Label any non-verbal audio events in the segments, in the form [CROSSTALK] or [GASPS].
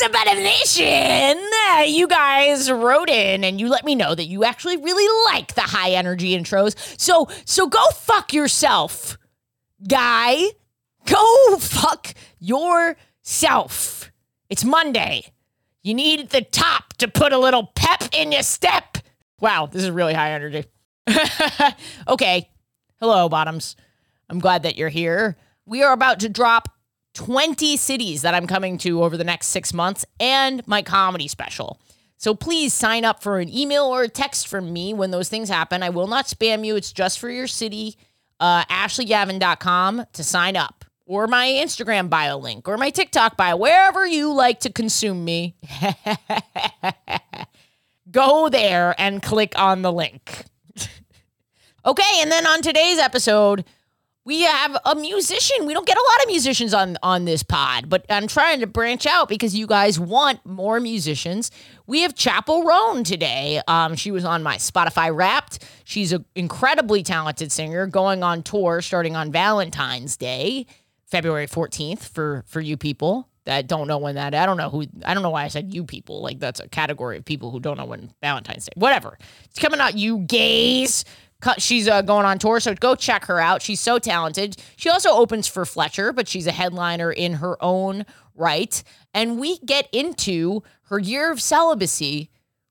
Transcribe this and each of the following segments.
Up, Nation? Uh, you guys wrote in and you let me know that you actually really like the high energy intros. So, so go fuck yourself, guy. Go fuck yourself. It's Monday. You need the top to put a little pep in your step. Wow, this is really high energy. [LAUGHS] okay. Hello, bottoms. I'm glad that you're here. We are about to drop 20 cities that I'm coming to over the next six months and my comedy special. So please sign up for an email or a text from me when those things happen. I will not spam you. It's just for your city. Uh, AshleyGavin.com to sign up, or my Instagram bio link, or my TikTok bio, wherever you like to consume me. [LAUGHS] Go there and click on the link. [LAUGHS] okay, and then on today's episode, we have a musician. We don't get a lot of musicians on on this pod, but I'm trying to branch out because you guys want more musicians. We have Chappell Roan today. Um, she was on my Spotify Wrapped. She's an incredibly talented singer, going on tour starting on Valentine's Day, February 14th. For for you people that don't know when that, I don't know who. I don't know why I said you people. Like that's a category of people who don't know when Valentine's Day. Whatever. It's coming out, you gays she's uh, going on tour, so go check her out. She's so talented. She also opens for Fletcher, but she's a headliner in her own right. And we get into her year of celibacy,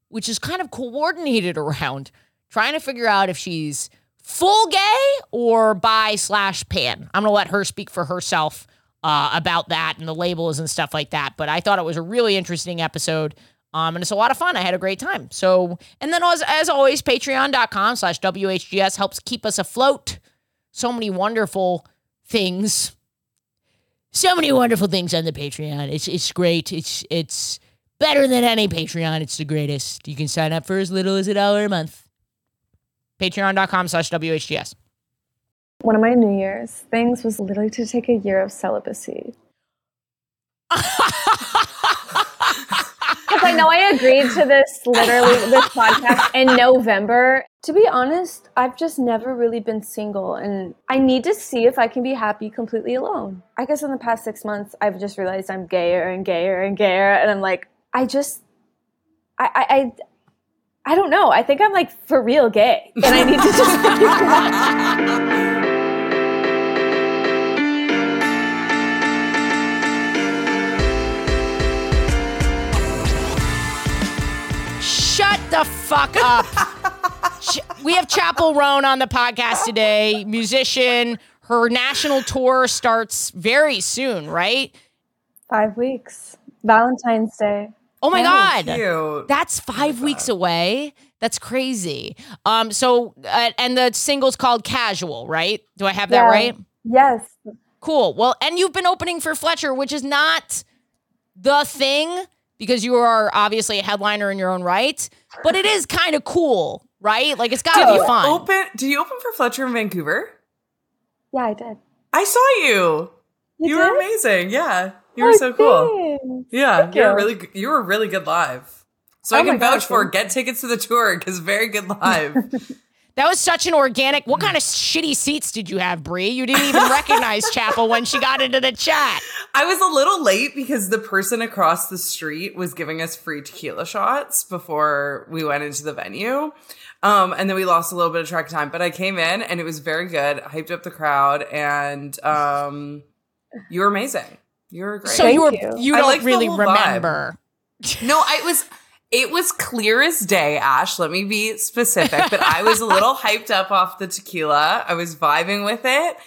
which is kind of coordinated around trying to figure out if she's full gay or bi slash pan. I'm gonna let her speak for herself uh, about that and the labels and stuff like that. But I thought it was a really interesting episode. Um, and it's a lot of fun. I had a great time. So, and then as, as always, patreon.com slash WHGS helps keep us afloat. So many wonderful things. So many wonderful things on the Patreon. It's it's great. It's it's better than any Patreon. It's the greatest. You can sign up for as little as a dollar a month. Patreon.com slash WHGS. One of my New Year's things was literally to take a year of celibacy. [LAUGHS] I know I agreed to this literally this podcast in November. To be honest, I've just never really been single and I need to see if I can be happy completely alone. I guess in the past six months I've just realized I'm gayer and gayer and gayer and I'm like, I just I I, I I don't know. I think I'm like for real gay. And I need to just [LAUGHS] the fuck up. [LAUGHS] we have Chappell Roan on the podcast today, musician. Her national tour starts very soon, right? Five weeks. Valentine's Day. Oh my God. Cute. That's five weeks that. away. That's crazy. Um, so, uh, and the single's called Casual, right? Do I have that yeah. right? Yes. Cool. Well, and you've been opening for Fletcher, which is not the thing because you are obviously a headliner in your own right, but it is kind of cool, right? Like it's got to be fun. Open? Do you open for Fletcher in Vancouver? Yeah, I did. I saw you. You, you were amazing. Yeah, you oh, were oh, so cool. Thanks. Yeah, Thank you were really you were really good live. So oh I can vouch gosh, for get tickets to the tour because very good live. [LAUGHS] That was such an organic. What kind of shitty seats did you have, Brie? You didn't even recognize Chappell when she got into the chat. I was a little late because the person across the street was giving us free tequila shots before we went into the venue. Um, and then we lost a little bit of track of time, but I came in and it was very good. hyped up the crowd, and um, you were amazing. You were great. So you were you, you don't really remember. no, I was it was clear as day, Ash. Let me be specific, but I was a [LAUGHS] little hyped up off the tequila. I was vibing with it.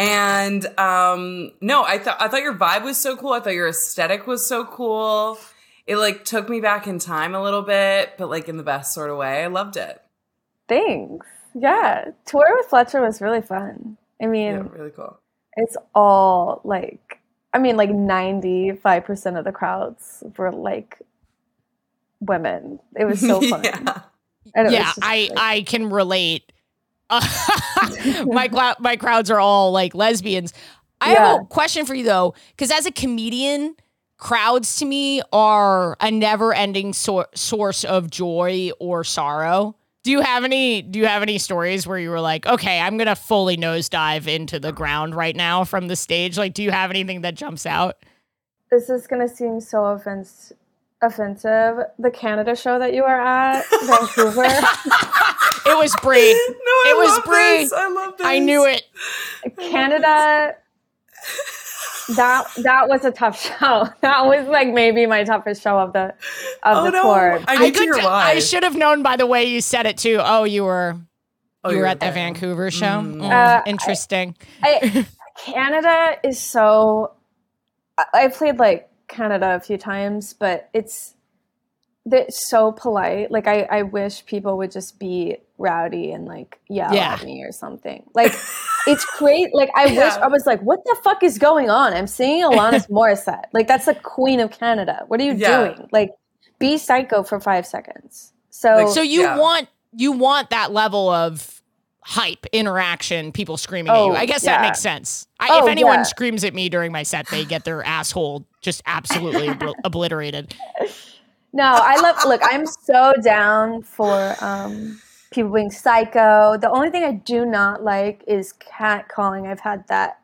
And um no, I thought I thought your vibe was so cool. I thought your aesthetic was so cool. It like took me back in time a little bit, but like in the best sort of way. I loved it. Thanks. Yeah. Tour with Fletcher was really fun. I mean, yeah, really cool. It's all like I mean, like 95% of the crowds were like women. It was so [LAUGHS] fun. yeah, yeah I like, I can relate. [LAUGHS] [LAUGHS] my my crowds are all like lesbians. I yeah. have a question for you though, because as a comedian, crowds to me are a never-ending so- source of joy or sorrow. Do you have any? Do you have any stories where you were like, okay, I'm gonna fully nosedive into the ground right now from the stage? Like, do you have anything that jumps out? this is gonna seem so offense, offensive. The Canada show that you were at, Vancouver. [LAUGHS] It was Brie. [LAUGHS] No, I It was love Brie. this. I love this. I knew it. Canada. That that was a tough show. [LAUGHS] That was like maybe my toughest show of the of Oh the no! tour. I need to could hear. I should have known by the way you said it too. Oh, you were Oh, you were you're at the. Vancouver show. Mm. Mm, Uh, interesting. I, Canada is so. I- played like Canada a few times, but it's they're so polite. Like I, I wish people would just be rowdy and like yell Yeah. at me or something. Like [LAUGHS] it's great. Like I wish I was like, what the fuck is going on? I'm seeing Alanis [LAUGHS] Morissette. Like that's the Queen of Canada. What are you Yeah. doing? Like be psycho for five seconds. So, Like, So you Yeah. want you want that level of hype interaction, people screaming at you. Oh, I guess that makes sense. I, Oh, if anyone yeah. screams at me during my set, they get their asshole just absolutely [LAUGHS] obl- obliterated. No, I love. Look, I'm so down for um, people being psycho. The only thing I do not like is cat calling. I've had that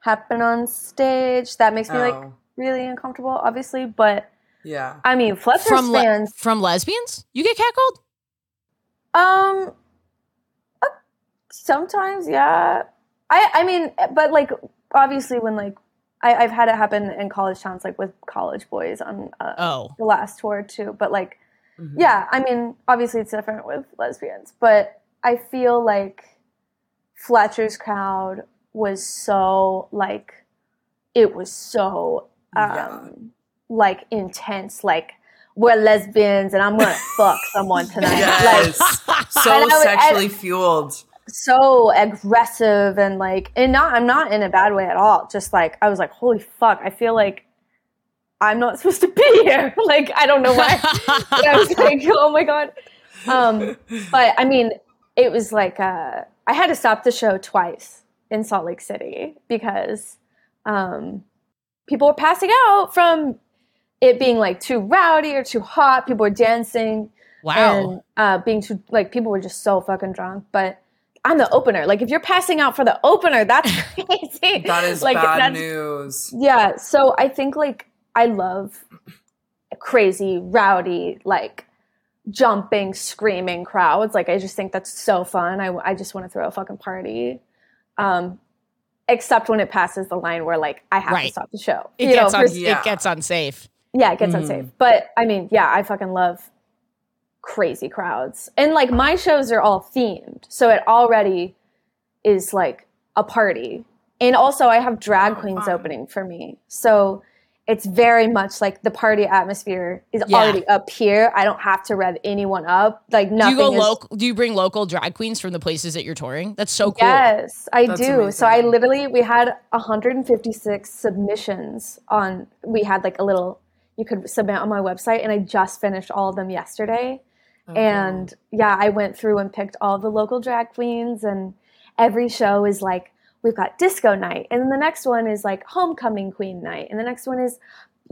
happen on stage. That makes me like Oh, really uncomfortable, obviously. But yeah. I mean, Fletcher's From le- fans. from lesbians, you get catcalled. Um, sometimes, yeah. I I mean, but like obviously when like I, I've had it happen in college towns, like with college boys on uh, Oh, the last tour too. But like. Mhm. Yeah, I mean, obviously it's different with lesbians, but I feel like Fletcher's crowd was so like it was so um Yeah. like intense like we're lesbians and I'm gonna [LAUGHS] fuck someone tonight. Yes. Like so And would- sexually fueled. So aggressive and like and not I'm not in a bad way at all. Just like I was like, holy fuck, I feel like I'm not [LAUGHS] supposed to be here. [LAUGHS] like I don't know why. I was [LAUGHS] like, oh my god. Um, but I mean, it was like uh, I had to stop the show twice in Salt Lake City because um, people were passing out from it being like too rowdy or too hot. People were dancing wow. and uh, being too like people were just so fucking drunk. But I'm the opener. Like if you're passing out for the opener, that's [LAUGHS] crazy. That is like bad that's news. yeah, so I think like I love crazy, rowdy, like jumping, screaming crowds. Like I just think that's so fun. I, I just want to throw a fucking party. Um, except when it passes the line where like I have to stop the show. it You know, gets for- Yeah. it gets unsafe. yeah, it gets Mhm. unsafe. But I mean, yeah, I fucking love crazy crowds. And like my shows are all themed. So it already is like a party. And also I have drag Oh, queens fun. opening for me. So it's very much like the party atmosphere is Yeah. already up here. I don't have to rev anyone up. Like Do you go is local? Do you bring local drag queens from the places that you're touring? That's so cool. Yes, I That's do. So I literally we had 156 submissions on we had like a little you could submit on my website and I just finished all of them yesterday. Oh, And yeah, I went through and picked all the local drag queens and every show is like we've got disco night and then the next one is like homecoming queen night and the next one is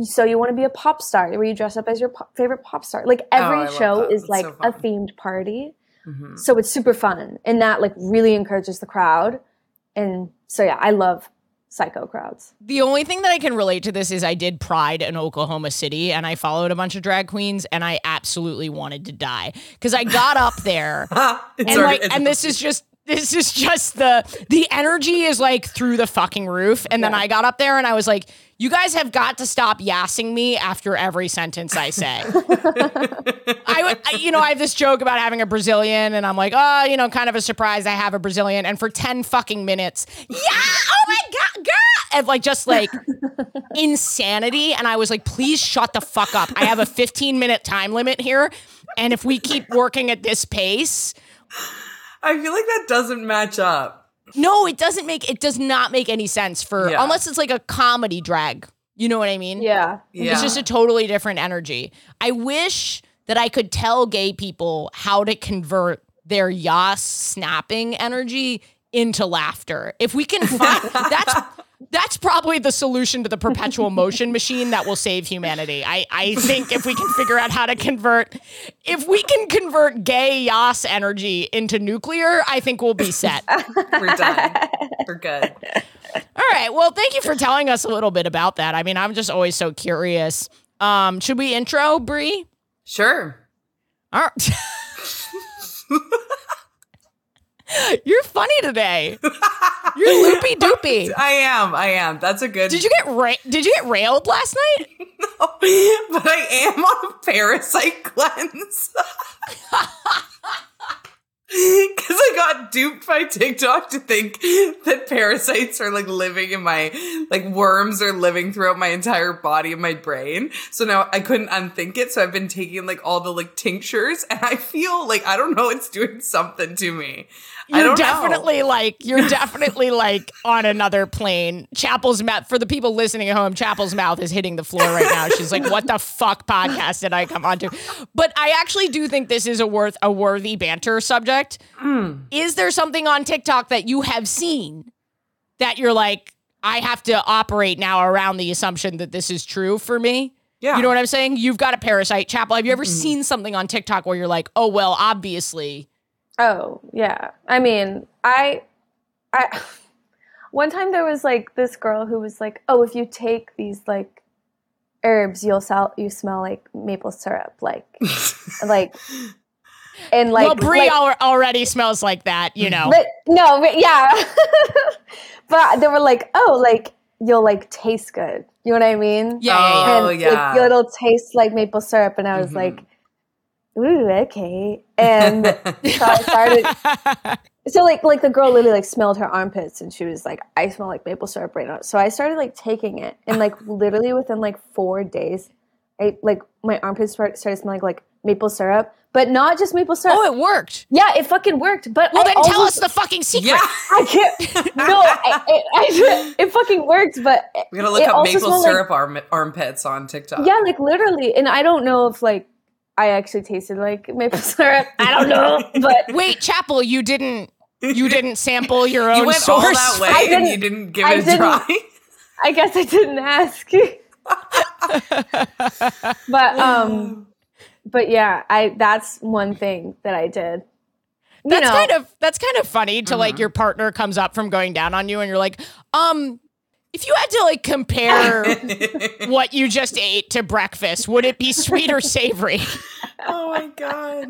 so you want to be a pop star where you dress up as your pop, favorite pop star. Like Oh, every love show that. is That's like so a themed party Mhm. so it's super fun and that like really encourages the crowd and so yeah i love psycho crowds. The only thing that I can relate to this is I did Pride in Oklahoma City and I followed a bunch of drag queens and I absolutely wanted to die. Because I got up there [LAUGHS] and already- like and this is just this is just the the energy is like through the fucking roof and then I got up there and I was like you guys have got to stop yassing me after every sentence I say. [LAUGHS] I would, I- you know, I have this joke about having a Brazilian, and I'm like, oh, you know, kind of a surprise. I have a Brazilian, and for ten fucking minutes, yeah, oh my god, girl, and like just like [LAUGHS] insanity. And I was like, please shut the fuck up. I have a 15 minute time limit here, and if we keep working at this pace, I feel like that doesn't match up. no, it doesn't make it does not make any sense for Yeah. unless it's like a comedy drag. You know what I mean? yeah Yeah. It's just a totally different energy. I wish that I could tell gay people how to convert their yas snapping energy into laughter. If we can find [LAUGHS] that's That's probably the solution to the perpetual motion [LAUGHS] machine that will save humanity. I, I think if we can figure out how to convert, if we can convert gay Yas energy into nuclear, I think we'll be set. We're done. We're good. All right. Well, thank you for telling us a little bit about that. I mean, I'm just always so curious. Um, should we intro Bree? Sure. All right. [LAUGHS] You're funny today. You're loopy [LAUGHS] doopy. I am. I am. That's a good. Did you get ra- Did you get railed last night? [LAUGHS] No, but I am on a parasite [LAUGHS] cleanse. Because I got duped by TikTok to think that parasites are like living in my, like worms are living throughout my entire body and my brain. So now I couldn't unthink it. So I've been taking like all the like tinctures and I feel like, I don't know, it's doing something to me. You're don't know. definitely like you're definitely like on another plane. Chappell's mouth for the people listening at home. Chappell's mouth is hitting the floor right now. She's like, "What the fuck podcast did I come onto?" But I actually do think this is a worth a worthy banter subject. Mm. Is there something on TikTok that you have seen that you're like, I have to operate now around the assumption that this is true for me? Yeah. You know what I'm saying? You've got a parasite. Chappell, have you ever seen something on TikTok where you're like, oh well, obviously. Oh, yeah. I mean, I I [LAUGHS] one time there was like this girl who was like, "Oh, if you take these like herbs, you'll sell you smell like maple syrup." Like [LAUGHS] like and like well, Brie like, already smells like that, you know. but no, but yeah. [LAUGHS] but they were like, "Oh, like you'll like taste good." You know what I mean? Yeah, yeah, yeah. Oh, and yeah. like, it'll taste like maple syrup and I was Mhm. like, "Ooh, okay." And so I started [LAUGHS] so like like the girl literally like smelled her armpits and she was like, I smell like maple syrup right now. So I started like taking it and like [LAUGHS] literally within like four days, I like my armpits started smelling like maple syrup, but not just maple syrup. Oh, it worked. yeah, it fucking worked. But Well, I then tell us the fucking secret. yeah. [LAUGHS] I can't. No, I, I, I, it fucking worked. But We gotta look up maple smelled like- syrup arm- armpits on TikTok. yeah, like literally. And I don't know if like I actually tasted like maple [LAUGHS] syrup. I don't know, but [LAUGHS] Wait, Chappell, you didn't you didn't sample your own You went source. all that I way and didn't- you didn't give I it a try. I guess I didn't ask. [LAUGHS] but um but yeah, I that's one thing that I did. You That's know, kind of that's kind of funny to like Mhm. your partner comes up from going down on you and you're like, um, if you had to like compare [LAUGHS] what you just ate to breakfast, would it be sweet or savory? [LAUGHS] oh my god.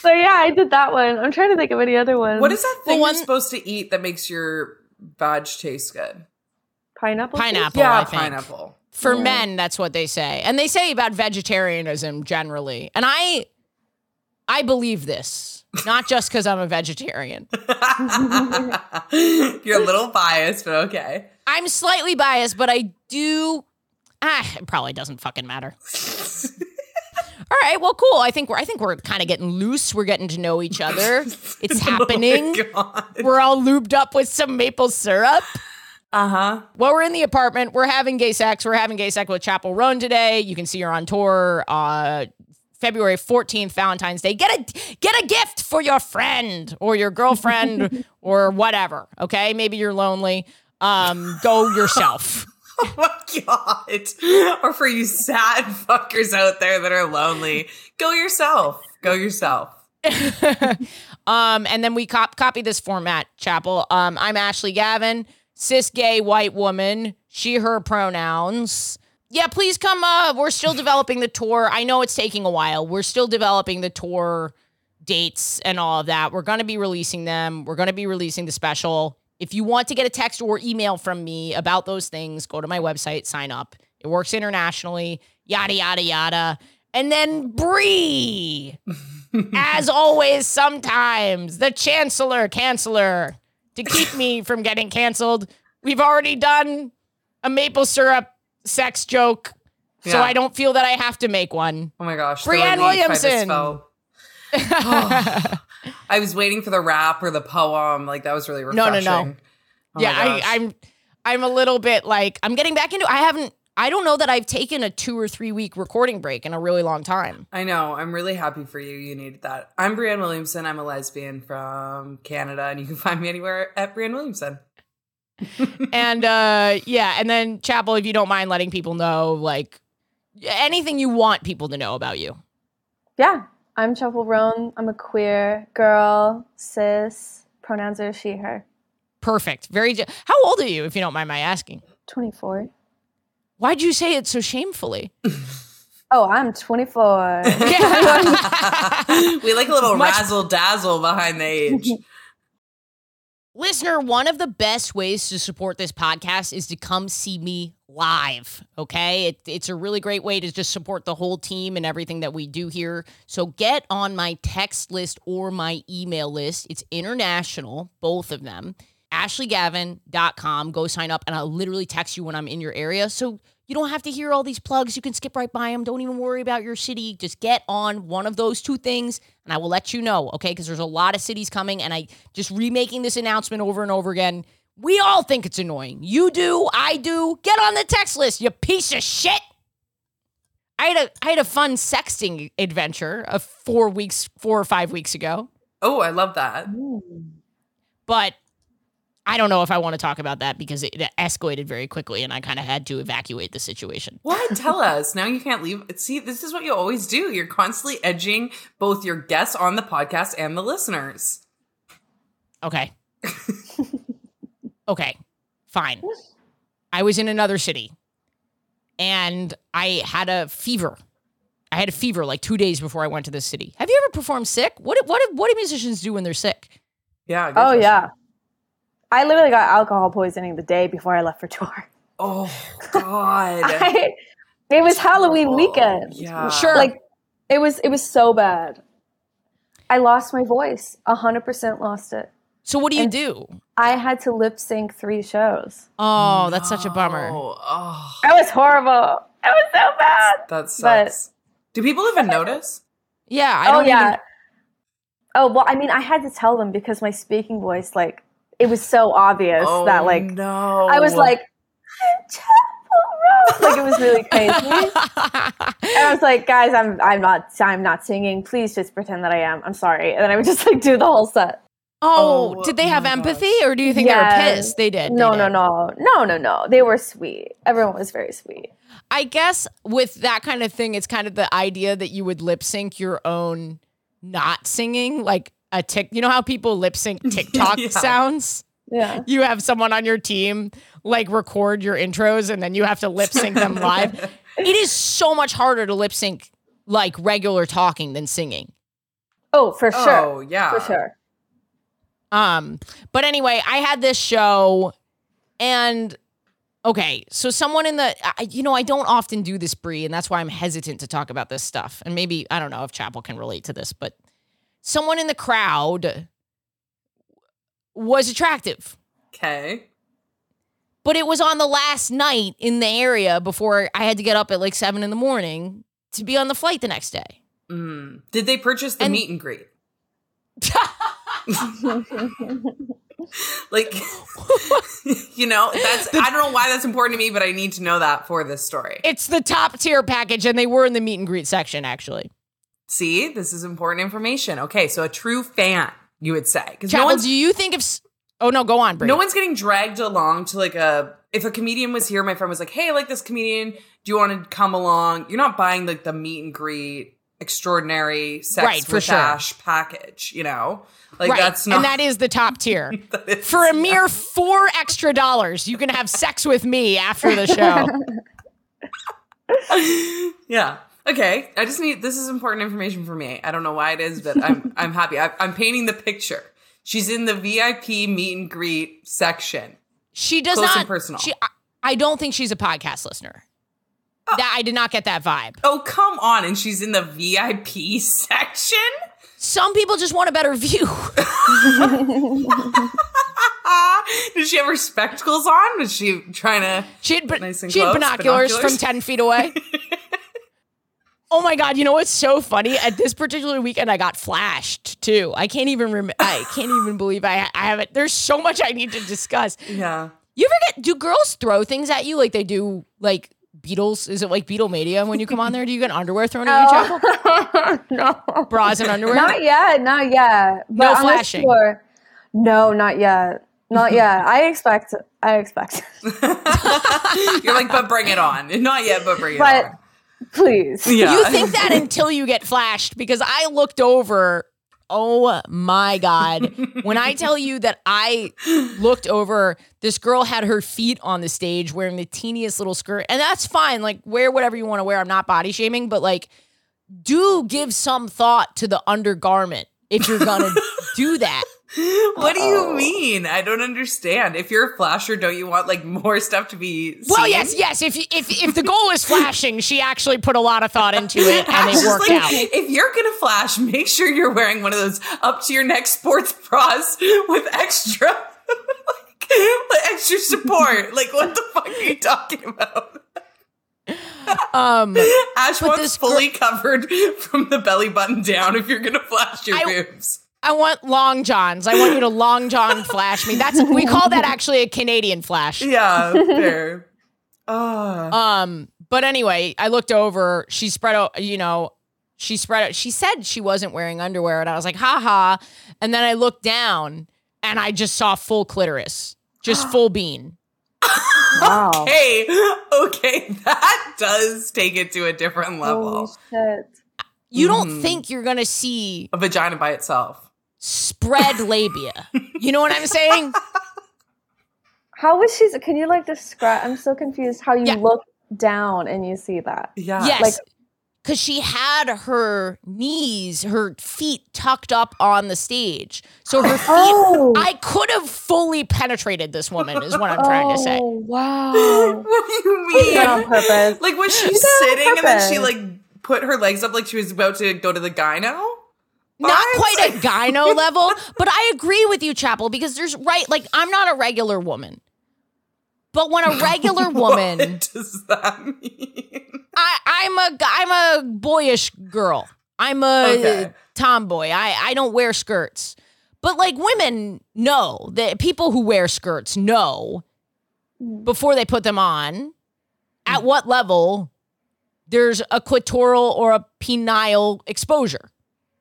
so yeah, I did that one. I'm trying to think of any other ones. What is that thing one- you're supposed to eat that makes your vag taste good? pineapple? Pineapple. yeah, I think. pineapple. For Yeah. men, that's what they say. And they say about vegetarianism generally. And I I believe this, not just because I'm a vegetarian. [LAUGHS] you're a little biased, but okay. I'm slightly biased, but I do ah, it probably doesn't fucking matter. [LAUGHS] All right, well, cool. I think we're I think we're kind of getting loose. We're getting to know each other. [LAUGHS] It's happening. Oh We're all lubed up with some maple syrup. uh huh. Well, we're in the apartment. We're having gay sex. We're having gay sex with Chappell Roan today. You can see her on tour. Uh, February 14th, Valentine's Day. Get a get a gift for your friend or your girlfriend [LAUGHS] or whatever. Okay, maybe you're lonely. Um, go yourself. [LAUGHS] Oh my god. Or for you sad fuckers out there that are lonely, go yourself. Go yourself. [LAUGHS] um, and then we cop- copy this format, Chappell. Um, I'm Ashley Gavin, cis gay white woman, she, her pronouns. Yeah, please come. Uh, we're still developing the tour. I know it's taking a while. We're still developing the tour dates and all of that. We're going to be releasing them. We're going to be releasing the special. If you want to get a text or email from me about those things, go to my website, sign up. It works internationally, yada, yada, yada. And then Bree, as [LAUGHS] always, sometimes the chancellor, canceller, to keep me [LAUGHS] from getting canceled. We've already done a maple syrup sex joke, so I don't feel that I have to make one. Oh my gosh. Brianne Williamson. felt. [LAUGHS] [SIGHS] I was waiting for the rap or the poem. Like that was really no, refreshing. no. Oh yeah, I, I'm I'm a little bit like I'm getting back into I haven't I don't know that I've taken a two or three week recording break in a really long time. I know. I'm really happy for you. You needed that. I'm Brianne Williamson. I'm a lesbian from Canada, and you can find me anywhere at Brianne Williamson. [LAUGHS] and uh yeah, and then Chappell, if you don't mind letting people know, like anything you want people to know about you. Yeah, I'm Chappell Roan. I'm a queer girl, cis. Pronouns are she, her. Perfect. Very. Ge- How old are you, if you don't mind my asking? 24. Why'd you say it so shamefully? [LAUGHS] Oh, I'm 24. [LAUGHS] [LAUGHS] we like a little Much- razzle dazzle behind the age. Listener, one of the best ways to support this podcast is to come see me live. Okay. It, it's a really great way to just support the whole team and everything that we do here. So get on my text list or my email list. It's international, both of them. AshleyGavin.com. Go sign up, and I'll literally text you when I'm in your area. So you don't have to hear all these plugs. You can skip right by them. Don't even worry about your city. Just get on one of those two things, and I will let you know, okay? Because there's a lot of cities coming, and I just remaking this announcement over and over again. We all think it's annoying. You do, I do. Get on the text list, you piece of shit. I had a I had a fun sexting adventure of four weeks, four or five weeks ago, Oh, I love that. but I don't know if I want to talk about that because it escalated very quickly, and I kind of had to evacuate the situation. Why tell us? Now you can't leave. See, this is what you always do. You're constantly edging both your guests on the podcast and the listeners. Okay. okay. Fine. I was in another city and I had a fever. I had a fever like two days before I went to this city. Have you ever performed sick? What what what do musicians do when they're sick? Yeah. Oh, question. yeah. I literally got alcohol poisoning the day before I left for tour. Oh [LAUGHS] God. I, it was Halloween Oh, weekend. yeah. Sure. Like, it was it was so bad. I lost my voice. A hundred percent lost it. So what do you And- do? I had to lip sync three shows. Oh, that's such a bummer. Oh, oh, It was horrible. It was so bad. that sucks. Do people even notice? Yeah, I oh don't yeah. even Oh well, I mean, I had to tell them because my speaking voice, like, it was so obvious oh that, like, no. I was like, I'm like it was really crazy. And I was like, guys, I'm I'm not I'm not singing. Please just pretend that I am. I'm sorry. And then I would just like do the whole set. Oh, Oh, did they my have gosh. empathy or do you think they were pissed? They did. No, they no, did. no, no, no, no. They were sweet. Everyone was very sweet. I guess with that kind of thing, it's kind of the idea that you would lip sync your own not singing, like a tick. You know how people lip sync [LAUGHS] TikTok Yeah. sounds? Yeah. You have someone on your team like record your intros and then you have to lip sync them [LAUGHS] live. It is so much harder to lip sync like regular talking than singing. Oh, for sure. Oh yeah. For sure. Um, but anyway, I had this show and okay, so someone in the I, you know, I don't often do this Brie, and that's why I'm hesitant to talk about this stuff. And maybe I don't know if Chappell can relate to this, but someone in the crowd was attractive. Okay. But it was on the last night in the area before I had to get up at like seven in the morning to be on the flight the next day. Mm. Did they purchase the And- meet and greet? [LAUGHS] Like, [LAUGHS] you know, that's I don't know why that's important to me, but I need to know that for this story. It's the top tier package, and they were in the meet and greet section actually. See, this is important information. Okay, so a true fan, you would say, because no one's do you think if? Oh no, go on, Brie. no one's getting dragged along to like a. If a comedian was here, my friend was like, "Hey, I like this comedian. Do you want to come along?" You're not buying like the meet and greet extraordinary sex Right, for sure. Package, you know, like right, that's not and that is the top tier. [LAUGHS] is- For a mere four extra dollars, you can have sex with me after the show. [LAUGHS] yeah. Okay. I just need this is important information for me. I don't know why it is, but I'm [LAUGHS] I'm happy. I, I'm painting the picture. She's in the VIP meet and greet section. She does Close not. personal. She, I, I don't think she's a podcast listener. Oh. That I did not get that vibe. Oh come on! And she's in the VIP [LAUGHS] section. Some people just want a better view. [LAUGHS] Did she have her spectacles on? Was she trying to? She had, Nice and she had binoculars, binoculars. from 10 feet away. Oh my God. You know what's so funny? At this particular weekend, I got flashed too. I can't even rem- I can't even believe I, I have it. There's so much I need to discuss. Yeah. You ever get, do girls throw things at you like they do like Beatles? Is it like Beatlemania when you come on there? Do you get underwear thrown at you, Chappell? Oh, [LAUGHS] no. Bras and underwear? Not yet. Not yet. But No flashing. tour- no, not yet. Not [LAUGHS] yet. I expect. I expect. [LAUGHS] You're like, but bring it on. Not yet, but bring it But on. Please. Yeah. You think that until you get flashed because I looked over. Oh my God. when I tell you that I looked over, this girl had her feet on the stage wearing the teeniest little skirt. And that's fine. Like, wear whatever you want to wear. I'm not body shaming, but like, do give some thought to the undergarment if you're going [LAUGHS] to do that. [LAUGHS] What do you mean? I don't understand. If you're a flasher, don't you want like more stuff to be seen? Well, yes, yes. If if if the goal is flashing, she actually put a lot of thought into it, and [LAUGHS] it worked like, out. If you're gonna flash, make sure you're wearing one of those up to your neck sports bras with extra, [LAUGHS] like, extra support. like, what the fuck are you talking about? Um, Ash wants this gr- fully covered from the belly button down. If you're gonna flash your I- boobs, I want long johns. I want you to long john flash me. That's we call that actually a Canadian flash. yeah, [LAUGHS] fair. Ah. Um, but anyway, I looked over. She spread out. You know, she spread out. She said she wasn't wearing underwear, and I was like, ha ha. And then I looked down, and I just saw full clitoris, just [GASPS] full bean. Wow. Hey, okay, that does take it to a different level. Holy shit. You don't Mhm. think you're gonna see A vagina by itself. Spread [LAUGHS] labia. You know what I'm saying? How was she? Can you like describe? I'm so confused. How you Yeah. look down and you see that? Yeah. Yes. like- because she had her knees, her feet tucked up on the stage. So her feet, Oh. I could have fully penetrated this woman, is what I'm trying to say. Oh, wow. [LAUGHS] What do you mean? it on purpose. Like was she She did it on sitting and then she like put her legs up like she was about to go to the gyno? Not quite a gyno [LAUGHS] level, but I agree with you, Chappell, because there's right, like, I'm not a regular woman. But when a regular [LAUGHS] woman, What does that mean? I, I'm a I'm a boyish girl. I'm a Okay. tomboy. I, I don't wear skirts. But like women know that people who wear skirts know Mm. before they put them on at what level there's a clitoral or a penile exposure.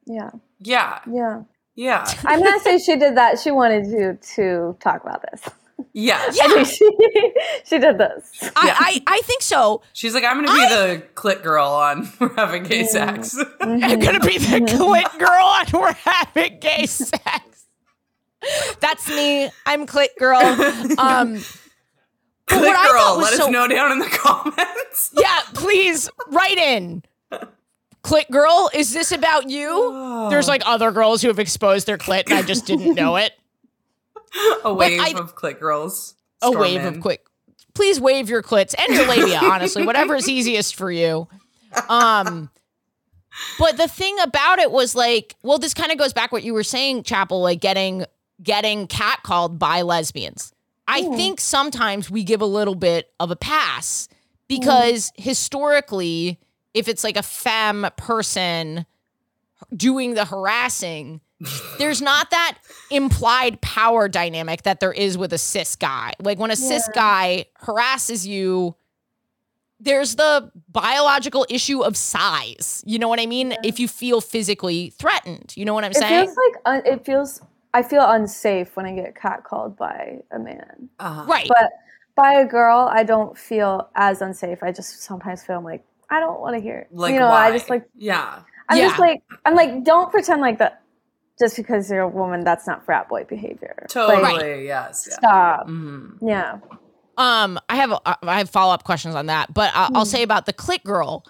Yeah. Yeah. Yeah. Yeah. [LAUGHS] I'm not saying she did that. She wanted you to talk about this. Yeah. Yeah. I think she, [LAUGHS] she did this. Yeah. I, I I think so. She's like, I'm gonna be the clit girl on [LAUGHS] We're having gay sex. I'm gonna be the clit girl on we're having gay sex. That's me. I'm clit girl. Um but clit what I thought girl, let so- us know down in the comments. yeah, please write in. Clit girl, is this about you? There's like other girls who have exposed their clit and I just didn't [LAUGHS] know it. a wave I- of clit girls. A wave in. of quick. Please wave your clits and your labia, honestly, whatever is easiest for you. Um but the thing about it was like, well, this kind of goes back what you were saying, Chappell, like getting getting catcalled by lesbians. I Mm. think sometimes we give a little bit of a pass because historically, if it's like a femme person doing the harassing, there's not that implied power dynamic that there is with a cis guy. Like when a cis guy harasses you, there's the biological issue of size. You know what I mean? If you feel physically threatened, you know what I'm It saying? It feels like un- it feels. I feel unsafe when I get catcalled by a man, Uh-huh. right. but by a girl, I don't feel as unsafe. I just sometimes feel like I don't want to hear. It. Like you know, why? I just like. yeah. I'm Yeah. just like I'm like don't pretend like that. Just because you're a woman, that's not frat boy behavior. Totally. Like, Yes. Yeah. Stop. Mhm. Yeah. Um, I have I have follow up questions on that, but I'll, Hmm. I'll say about the clit girl.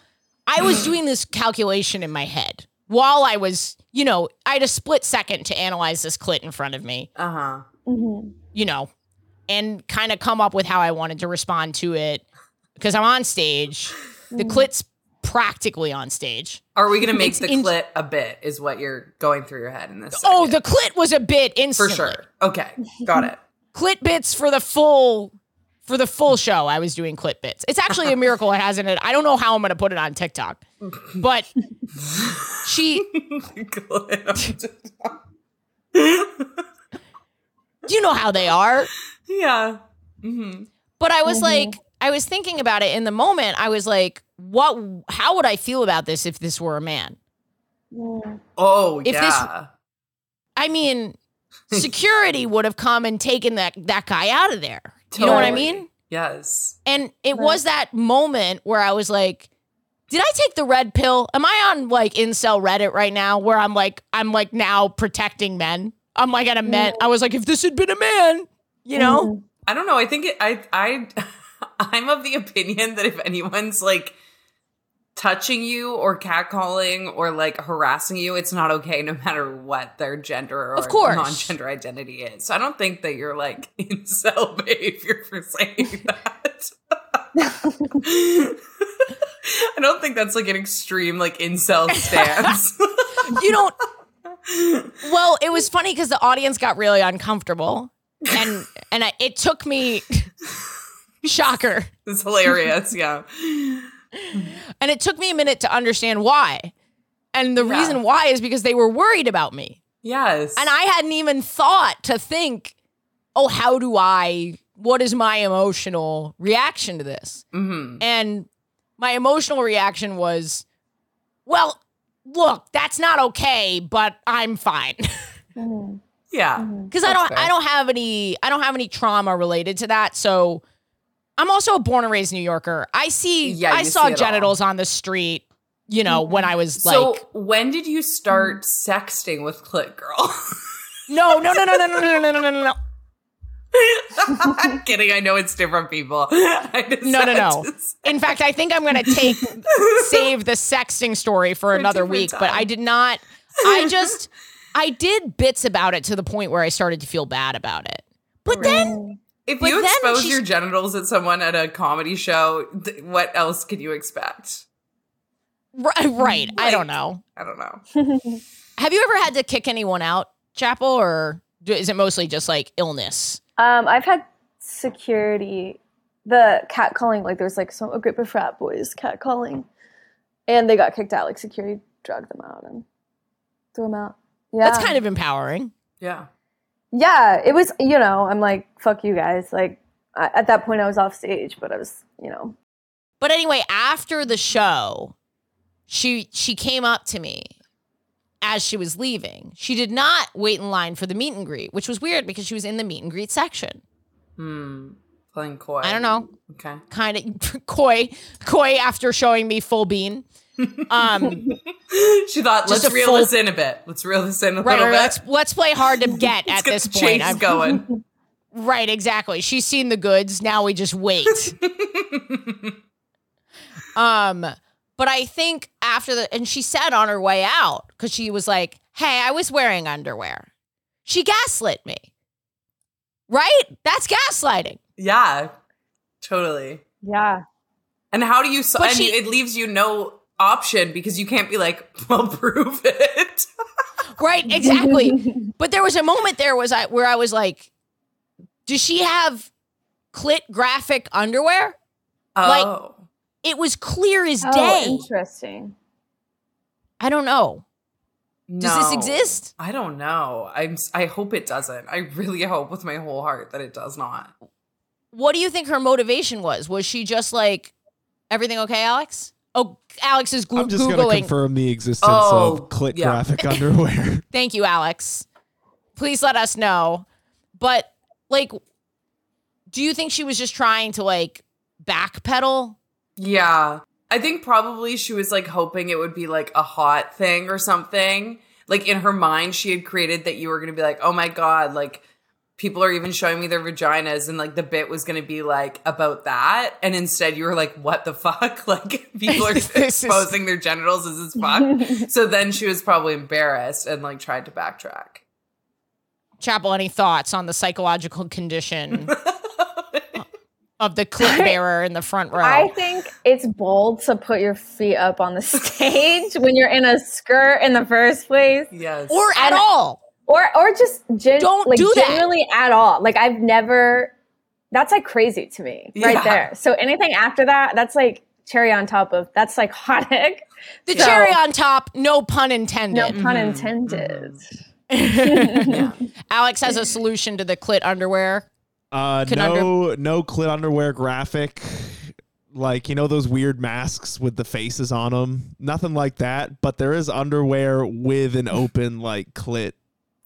I was doing this calculation in my head while I was, you know, I had a split second to analyze this clit in front of me, Uh-huh. hmm you know, and kind of come up with how I wanted to respond to it because I'm on stage. The Hmm. clit's practically on stage. Are we gonna make It's the in- clit a bit? Is what you're going through your head in this? Oh, second. the clit was a bit instantly. for sure. Okay, got it. [LAUGHS] Clit bits for the full for the full show. I was doing clit bits. It's actually a miracle it hasn't. It. I don't know how I'm going to put it on TikTok, but she [LAUGHS] Do you know how they are. yeah. hmm But I was Mhm. like, I was thinking about it in the moment. I was like, what? How would I feel about this if this were a man? Oh If this- yeah. I mean, security [LAUGHS] would have come and taken that that guy out of there. You know what I mean? Yes. And it Right. was that moment where I was like, did I take the red pill? Am I on like incel Reddit right now where I'm like, I'm like now protecting men? I'm like at a man. I was like, if this had been a man, you know? Mhm. I don't know. I think it, I I [LAUGHS] I'm of the opinion that if anyone's like touching you or catcalling or like harassing you, it's not okay no matter what their gender or Of course. non-gender identity is. So I don't think that you're like [LAUGHS] incel behavior for saying [LAUGHS] that. [LAUGHS] I don't think that's like an extreme like incel stance. You don't. Well, it was funny because the audience got really uncomfortable, and and I, it took me. Shocker. it's hilarious. Yeah. [LAUGHS] And it took me a minute to understand why. And the Yeah. reason why is because they were worried about me. Yes. And I hadn't even thought to think, oh, how do I, what is my emotional reaction to this? hmm And my emotional reaction was, well, look, that's not okay, but I'm fine. Mhm. [LAUGHS] Yeah. Because I don't fair. I don't have any I don't have any trauma related to that. So I'm also a born and raised New Yorker. I see Yeah, I saw see it genitals on the street, you know, when I was like So when did you start sexting with Clit Girl? No, no, no, no, no, no, no, no, no, no, no. I'm kidding. I know it's different people. No, no, no. In fact, I think I'm gonna take save the sexting story for a another week, but. I did not I just I did bits about it to the point where I started to feel bad about it. But then If But you then expose she's- your genitals at someone at a comedy show, th- what else could you expect? right, right I don't know. I don't know. [LAUGHS] Have you ever had to kick anyone out, Chappell, or do- is it mostly just like illness? Um, I've had security, the catcalling, like there's like some a group of frat boys catcalling, and they got kicked out. Like security dragged them out and threw them out. Yeah, That's kind of empowering. Yeah. Yeah. It was, you know, I'm like, fuck you guys. Like I, at that point, I was off stage, but I was, you know, But anyway, after the show, she she came up to me as she was leaving. She did not wait in line for the meet and greet, which was weird because she was in the meet and greet section. Hmm. Playing coy. I don't know, Okay. kind of [LAUGHS] coy, coy after showing me full bean. Um, [LAUGHS] she thought, let's reel full- this in a bit. Let's reel this in a right, little right, bit. let's let's play hard to get [LAUGHS] Let's at get this the point. chase I'm- going. [LAUGHS] Right, exactly. She's seen the goods. Now we just wait. um, but I think after the and she said on her way out because she was like, "Hey, I was wearing underwear." She gaslit me. Right? That's gaslighting. yeah. Totally. yeah. And how do you? So, But and she- it leaves you no option because you can't be like, [LAUGHS] well, prove it. Right? [LAUGHS] Exactly. but there was a moment there was I where I was like, "Does she have clit graphic underwear?" Like, oh. It was clear as Oh, day. interesting. I don't know. Does this exist? I don't know. I'm. I hope it doesn't. I really hope with my whole heart that it does not. what do you think her motivation was? Was she just like, everything okay, Alex? Oh, Alex is glo- I'm just going to Googling. confirm the existence Oh, of clit yeah. graphic [LAUGHS] underwear. Thank you, Alex. Please let us know. But, like, do you think she was just trying to, like, backpedal? Yeah. I think probably she was like hoping it would be like a hot thing or something. Like in her mind, she had created that you were going to be like, oh my God, like people are even showing me their vaginas. And like the bit was going to be like about that. And instead you were like, what the fuck? [LAUGHS] Like people are [LAUGHS] This is- exposing their genitals. Is this fuck? [LAUGHS] so then she was probably embarrassed and like tried to backtrack. Chappell, any thoughts on the psychological condition of the clip bearer in the front row? I think it's bold to put your feet up on the stage when you're in a skirt in the first place, yes. or at And- all. Or or just gen- Don't like do that. generally at all. Like I've never. That's like crazy to me, right Yeah. there. So anything after that, that's like cherry on top of. That's psychotic. The So- cherry on top, no pun intended. No pun Mhm, intended. [LAUGHS] Yeah. Alex has a solution to the clit underwear. Uh, Conundrum. no, no clit underwear graphic. Like you know those weird masks with the faces on them. Nothing like that. But there is underwear with an open like clit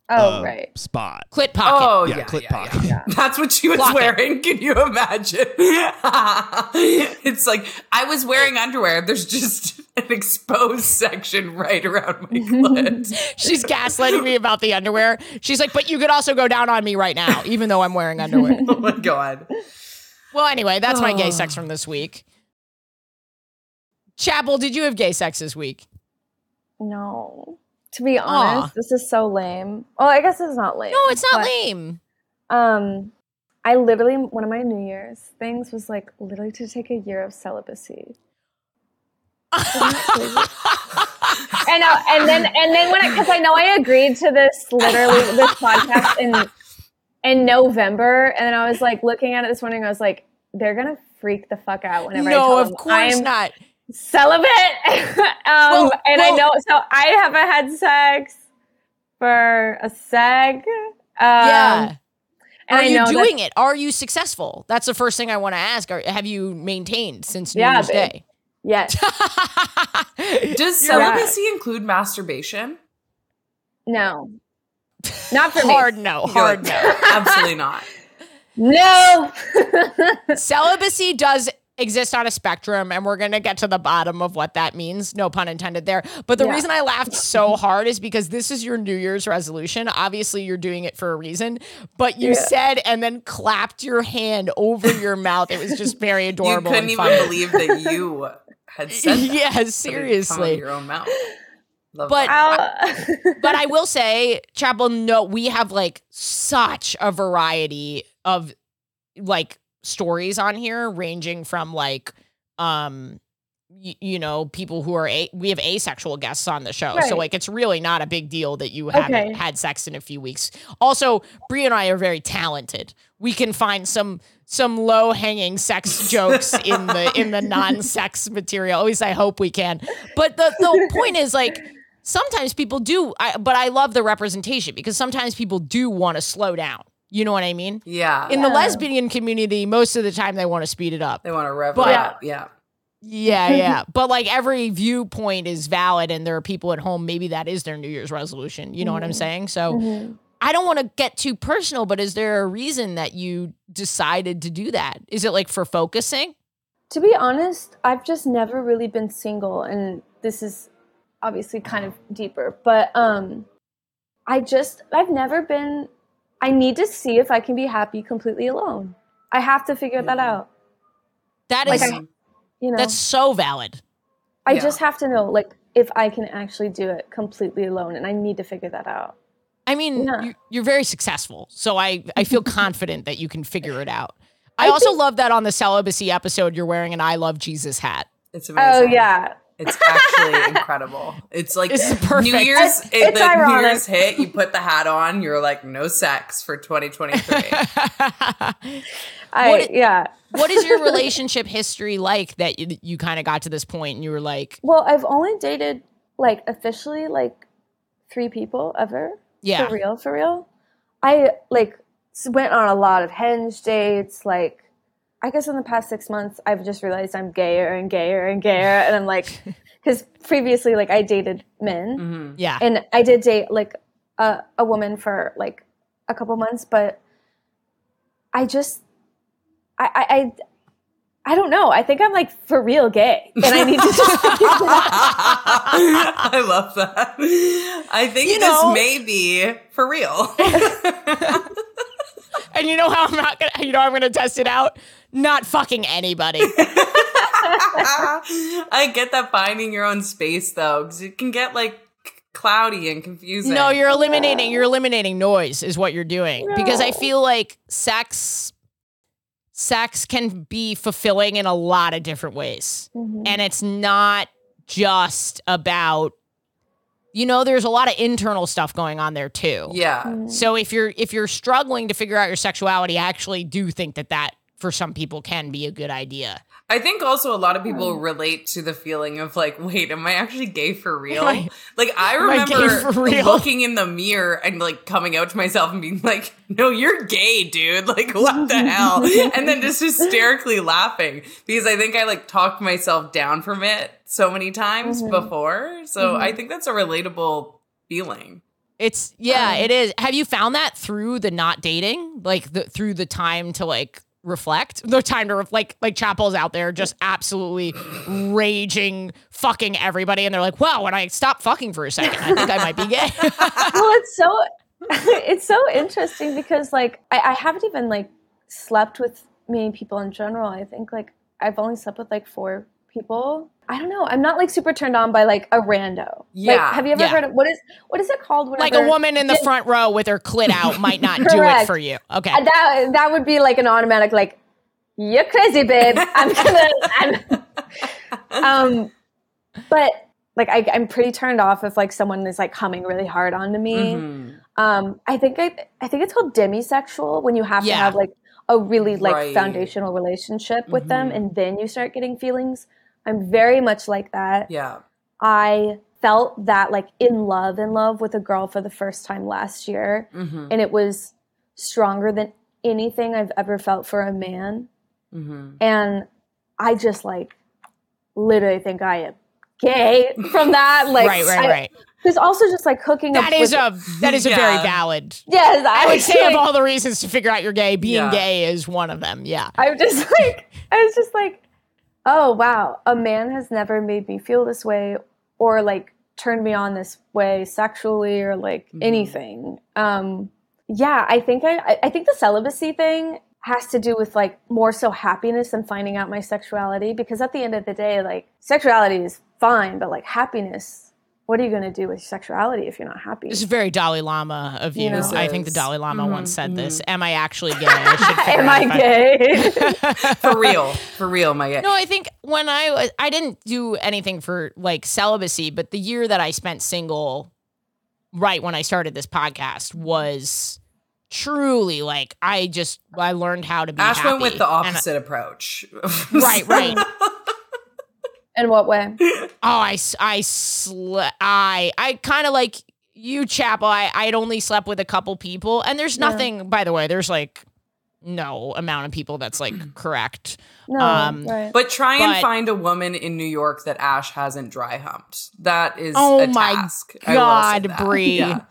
Oh, uh, right. spot. Clit pocket. Oh Yeah, yeah, clit yeah, pocket. yeah. [LAUGHS] That's what she was Clock it. wearing. [LAUGHS] Can you imagine? [LAUGHS] it's like I was wearing underwear. There's just an exposed section right around my clit. She's gaslighting me about the underwear. She's like, but you could also go down on me right now, even though I'm wearing underwear. oh my god. well, anyway, that's my gay Oh. sex from this week. Chappell, did you have gay sex this week? No. To be honest, this is so lame. Oh, I guess it's not lame. No, it's not but, lame. Um, I literally one of my New Year's things was like literally to take a year of celibacy. [LAUGHS] I know, and then and then when I because I know I agreed to this literally this podcast in in November, and then I was like looking at it this morning. I was like, they're gonna freak the fuck out whenever I no, tell of them course I'm not. Celibate. [LAUGHS] um, Well, and I know, so I haven't had sex for a seg. Um, yeah. and Are I you know that- doing it? Are you successful? That's the first thing I want to ask. Are, have you maintained since New Yeah, Year's babe. Day? Yes. [LAUGHS] Does You're right. celibacy include masturbation? No. Not for me. hard no, hard no. Absolutely not. [LAUGHS] No. Celibacy does exist on a spectrum, and we're going to get to the bottom of what that means. No pun intended there. But the Yeah. reason I laughed so [LAUGHS] hard is because this is your New Year's resolution. Obviously, you're doing it for a reason, but you Yeah. said and then clapped your hand over your mouth. It was just very [LAUGHS] adorable You couldn't even funny. believe that you had said that. [LAUGHS] yeah, That it come out of seriously. your own mouth. Love But-. Ow. but I will say, Chappell, no, we have like such a variety of like stories on here, ranging from like, um, y- you know, people who are a- we have asexual guests on the show, so like it's really not a big deal that you haven't Okay. had sex in a few weeks. Also, Brie and I are very talented. We can find some some low hanging sex [LAUGHS] jokes in the in the non sex material. At least I hope we can. But the the point is like sometimes people do I, but i love the representation because sometimes people do want to slow down you know what i mean yeah. in the lesbian community most of the time they want to speed it up they want to rev But- it up. Yeah. yeah [LAUGHS] yeah but like every viewpoint is valid and there are people at home maybe that is their new year's resolution you know what i'm saying so Mhm. i don't want to get too personal but is there a reason that you decided to do that is it like for focusing To be honest, I've just never really been single, and this is obviously kind of deeper, but um, I just I've never been. I need to see if I can be happy completely alone. I have to figure that out. That Like is I- You know, that's so valid I Yeah. just have to know like if I can actually do it completely alone, and I need to figure that out. I mean, Yeah. you, you're very successful, so I I feel [LAUGHS] confident that you can figure it out. I, I also think- love that on the celibacy episode, you're wearing an "I love Jesus" hat. It's amazing. Oh yeah, It's actually [LAUGHS] incredible. It's like This is perfect. New Year's. It's- it- it's the New. Year's hit. You put the hat on. You're like, no sex for 2023. [LAUGHS] I What yeah. what is your [LAUGHS] relationship history like that you, you kind of got to this point and you were like, Well, I've only dated like officially like three people ever. yeah, For real, for real. I like went on a lot of hinge dates. Like, I guess in the past six months, I've just realized I'm gayer and gayer and gayer. And I'm like, [LAUGHS] because previously, like, I dated men Mhm. yeah, and I did date like a, a woman for like a couple months, but I just, I, I, I, I don't know. I think I'm like for real gay, and I need to just [LAUGHS] figure. I love that. I think You this know- may be for real. [LAUGHS] and you know how I'm not gonna, you know, I'm gonna test it out. Not fucking anybody. [LAUGHS] I get that finding your own space though, because it can get like cloudy and confusing. No, you're eliminating you're eliminating noise is what you're doing. Because I feel like sex sex can be fulfilling in a lot of different ways. Mhm. And it's not just about you know, there's a lot of internal stuff going on there too. Yeah. Mhm. So if you're if you're struggling to figure out your sexuality, I actually do think that that for some people can be a good idea. I think also a lot of people relate to the feeling of like, wait, am I actually gay for real? I- like I am I remember looking in the mirror and like coming out to myself and being like, no, you're gay, dude. [LAUGHS] Like what the hell? And then just hysterically laughing because I think I like talked myself down from it so many times Mhm. before. So I think that's a relatable feeling. It's yeah, Um, it is. Have you found that through the not dating, like the through the time to like reflect, the time to like like Chappell's out there just absolutely raging, fucking everybody, and they're like, "Wow, when I stop fucking for a second, I think I might be gay." [LAUGHS] well, it's so [LAUGHS] it's so interesting because like I, I haven't even like slept with many people in general. I think like I've only slept with like four people. I don't know. I'm not like super turned on by like a rando. Yeah. Like, have you ever Yeah. heard of what is what is it called? like a woman in the Yeah. front row with her clit out might not do it for you. Okay. That that would be like an automatic like you're crazy babe i'm [LAUGHS] gonna I'm, [LAUGHS] um but like I, i'm pretty turned off if like someone is like coming really hard onto me Mhm. um i think i i think it's called demisexual when you have Yeah. to have like a really like Right. foundational relationship with them Mhm. and then you start getting feelings i'm very much like that Yeah. i felt that like in love in love with a girl for the first time last year hmm and it was stronger than anything I've ever felt for a man. hmm And I just like literally think I am gay from that. [LAUGHS] Like, right, right, I- right. There's also just like hooking That up. is with, a that is a very valid. yes. I, I would say of all the reasons to figure out you're gay, being Yeah. gay is one of them. Yeah. I'm just [LAUGHS] like I was just like, oh wow, a man has never made me feel this way or like turned me on this way sexually or like Mhm. anything. Um, yeah, I think I I- I think the celibacy thing has to do with like more so happiness than finding out my sexuality because at the end of the day, like sexuality is fine, but like happiness. What are you going to do with sexuality if you're not happy? This is very Dalai Lama of you. You know. I think the. Dalai Lama Mhm, once said this. mhm. Am I actually gay? I [LAUGHS] Am I if gay? [LAUGHS] For real. For real, my guy. No, I think when I was, I didn't do anything for like celibacy, but the year that I spent single, right when I started this podcast, was truly like I just I learned how to be. Ash went with the And- opposite approach. Right, right. [LAUGHS] In what way? Oh, I, I, sl- I, I kind of like you, Chappell. I, I'd only slept with a couple people, and there's Yeah. nothing. By the way, there's like no amount of people that's like [CLEARS THROAT] correct. No, Um, right. But try and But- find a woman in New York that Ash hasn't dry humped. That is Oh a my task. I will say God, that. Bree. [LAUGHS] Yeah.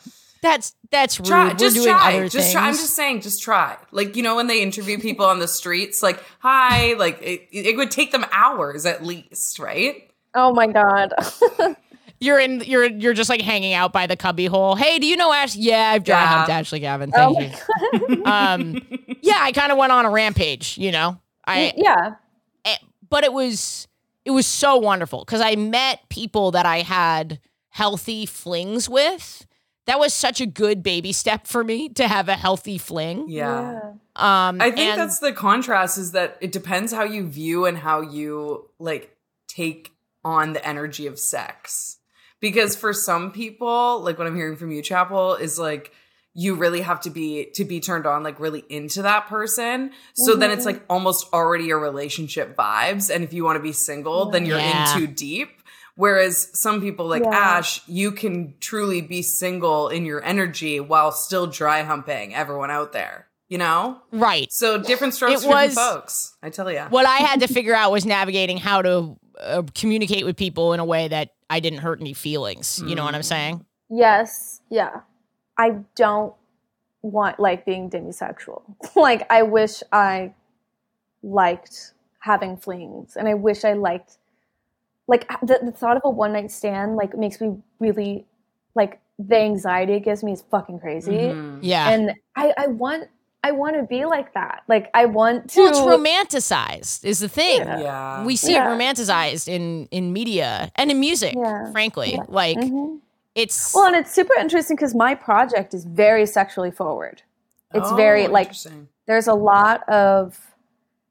That's that's rude. Try, We're just doing try. other Just things. try. I'm just saying, just try. Like you know when they interview people on the streets, like hi, like it, it would take them hours at least, right? Oh my god. [LAUGHS] You're in. You're you're just like hanging out by the cubby hole. Hey, do you know Ash? Yeah, I've dry Yeah. humped Ashley Gavin. oh Thank my you. [LAUGHS] Um, yeah, I kind of went on a rampage. You know, I yeah. eh, but it was it was so wonderful because I met people that I had healthy flings with. That was such a good baby step for me to have a healthy fling. Yeah. Um, I think and- that's the contrast is that it depends how you view and how you like take on the energy of sex. Because for some people, like what I'm hearing from you, Chappell, is like you really have to be to be turned on like really into that person. So then it's Mhm. like almost already a relationship vibes. And if you want to be single, then you're Yeah. in too deep. Whereas some people like Yeah. Ash, you can truly be single in your energy while still dry humping everyone out there. You know? right. So different strokes It for different folks. I tell you. What I had to figure out was navigating how to uh, communicate with people in a way that I didn't hurt any feelings. You know what I'm Mm. saying? Yes. Yeah. I don't want like being demisexual. [LAUGHS] like I wish I liked having flings and I wish I liked like the, the thought of a one night stand like makes me really like the anxiety it gives me is fucking crazy. Mhm. Yeah. And I, I want I want to be like that. Like I want to well, it's romanticized is the thing. Yeah. Yeah. We see Yeah. it romanticized in in media and in music. Yeah. Frankly, Yeah. like Mhm. it's Well, and it's super interesting because my project is very sexually forward. It's very Oh, like there's a lot of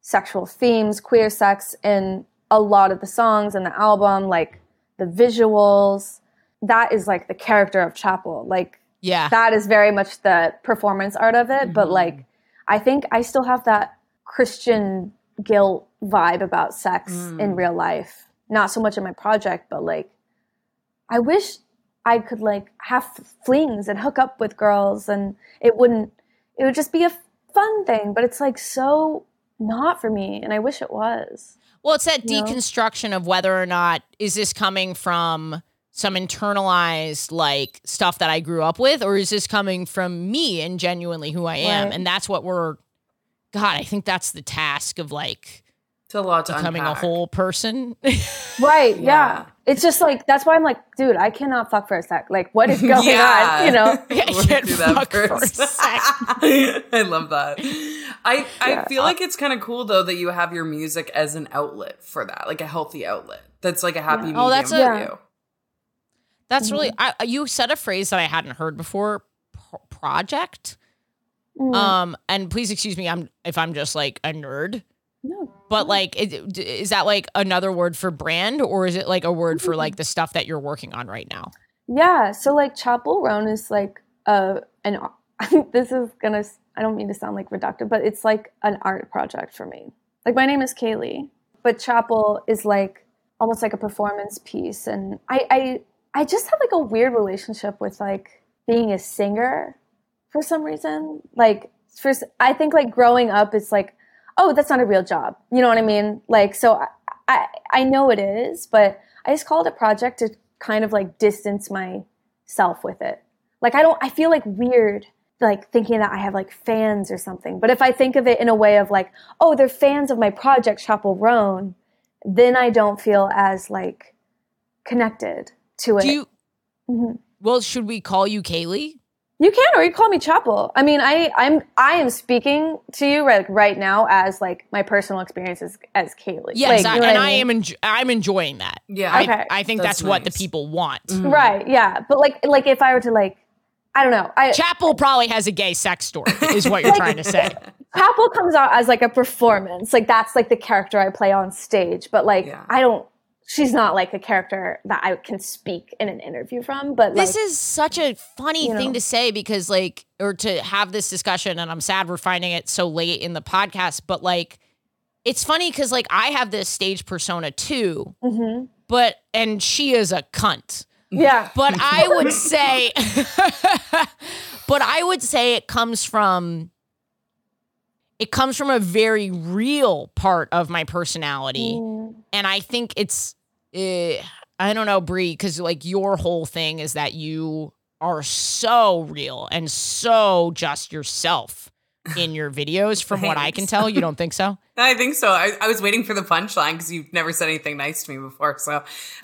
sexual themes, queer sex in a lot of the songs and the album, like the visuals. That is like the character of Chappell. Like yeah. that is very much the performance art of it. But Mhm. like I think I still have that Christian guilt vibe about sex Mm. in real life. Not so much in my project, but like I wish I could like have flings and hook up with girls and it wouldn't it would just be a fun thing, but it's like so not for me and I wish it was. Well, it's that you know? deconstruction of whether or not is this coming from some internalized like stuff that I grew up with, or is this coming from me and genuinely who I am? Right. And that's what we're. God, I think that's the task of like a lot to becoming unpack. a whole person. [LAUGHS] Right. Yeah. Yeah. It's just like that's why I'm like, dude, I cannot fuck for a sec. Like, what is [LAUGHS] going Yeah. on? You know? [LAUGHS] Yeah, can't through that fuck for a sec. I love that. I I Yeah. feel like it's kind of cool though that you have your music as an outlet for that, like a healthy outlet. That's like a happy Yeah. medium Oh, that's for a- you. That's really. Mm-hmm. I, you said a phrase that I hadn't heard before. Pro- project. Mm, Um, and please excuse me. I'm if I'm just like a nerd. But like, is, is that like another word for brand, or is it like a word for Mm-hmm. like the stuff that you're working on right now? Yeah. So like Chappell Roan is like uh an [LAUGHS] this is gonna I don't mean to sound like reductive, but it's like an art project for me. Like my name is Kaylee, but Chappell is like almost like a performance piece, and I I I just have like a weird relationship with like being a singer for some reason. Like first, I think like growing up, it's like, oh, that's not a real job. You know what I mean? Like so, I I, I know it is, but I just call it a project to kind of like distance myself with it. Like I don't I feel like weird like thinking that I have like fans or something. But if I think of it in a way of like, oh, they're fans of my project Chappell Roan, then I don't feel as like connected to it. Do you? Mhm. Well, should we call you Kaylee? You can, or you call me Chappell. I mean, I, I'm, I am speaking to you right, right now as like my personal experiences as Kaylee. Yes, like, I, you know and I mean? am. Enjo- I'm enjoying that. Yeah. I, Okay. I think That's that's, what the people want. Mhm. right, yeah. But like, like if I were to like, I don't know, I Chappell probably has a gay sex story, is what you're Like- trying to say. [LAUGHS] Chappell comes out as like a performance, like that's like the character I play on stage. But like, Yeah. I don't. She's not like a character that I can speak in an interview from. But like, This is such a funny thing know. to say because, like, or to have this discussion, and I'm sad we're finding it so late in the podcast, but like, it's funny because, like, I have this stage persona too, Mhm. but, and she is a cunt. yeah, But I would [LAUGHS] say, [LAUGHS] but I would say it comes from, it comes from a very real part of my personality Mm, and I think it's uh, I don't know Brie because like your whole thing is that you are so real and so just yourself in your videos. From what I can tell, you don't think so? [LAUGHS] I think so. I, I was waiting for the punchline because you've never said anything nice to me before. So [LAUGHS]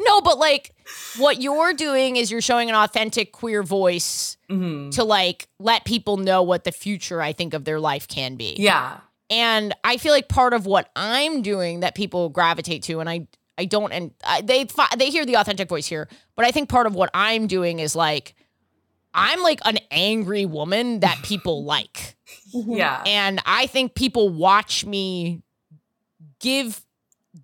No, but like what you're doing is you're showing an authentic queer voice Mhm. to like let people know what the future I think of their life can be. yeah, And I feel like part of what I'm doing that people gravitate to, and I I don't, and I, they fi- they hear the authentic voice here, but I think part of what I'm doing is like I'm like an angry woman that [LAUGHS] people like, yeah, and I think people watch me give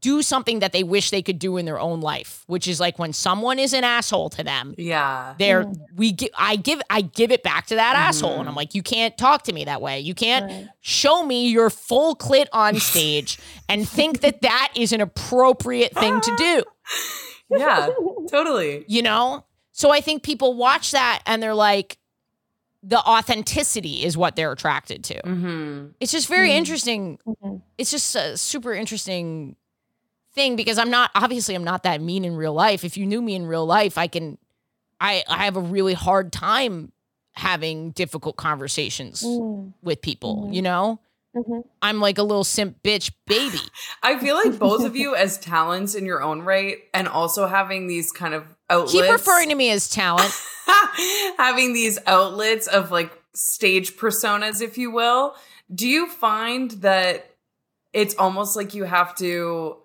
do something that they wish they could do in their own life, which is like when someone is an asshole to them, yeah. they're we give I give I give it back to that asshole, and I'm like, you can't talk to me that way. You can't Right. show me your full clit on [LAUGHS] stage and think that that is an appropriate thing to do. [LAUGHS] yeah, totally. You know. So I think people watch that and they're like, the authenticity is what they're attracted to. hmm It's just very Mhm. interesting. Mhm. It's just a super interesting thing because I'm not obviously I'm not that mean in real life. If you knew me in real life, I can I I have a really hard time having difficult conversations Mm, with people, Mhm. you know? mhm. I'm like a little simp bitch baby. [LAUGHS] I feel like both of you [LAUGHS] as talents in your own right, and also having these kind of outlets. Keep referring to me as talent. [LAUGHS] having these outlets of like stage personas, if you will. Do you find that it's almost like you have to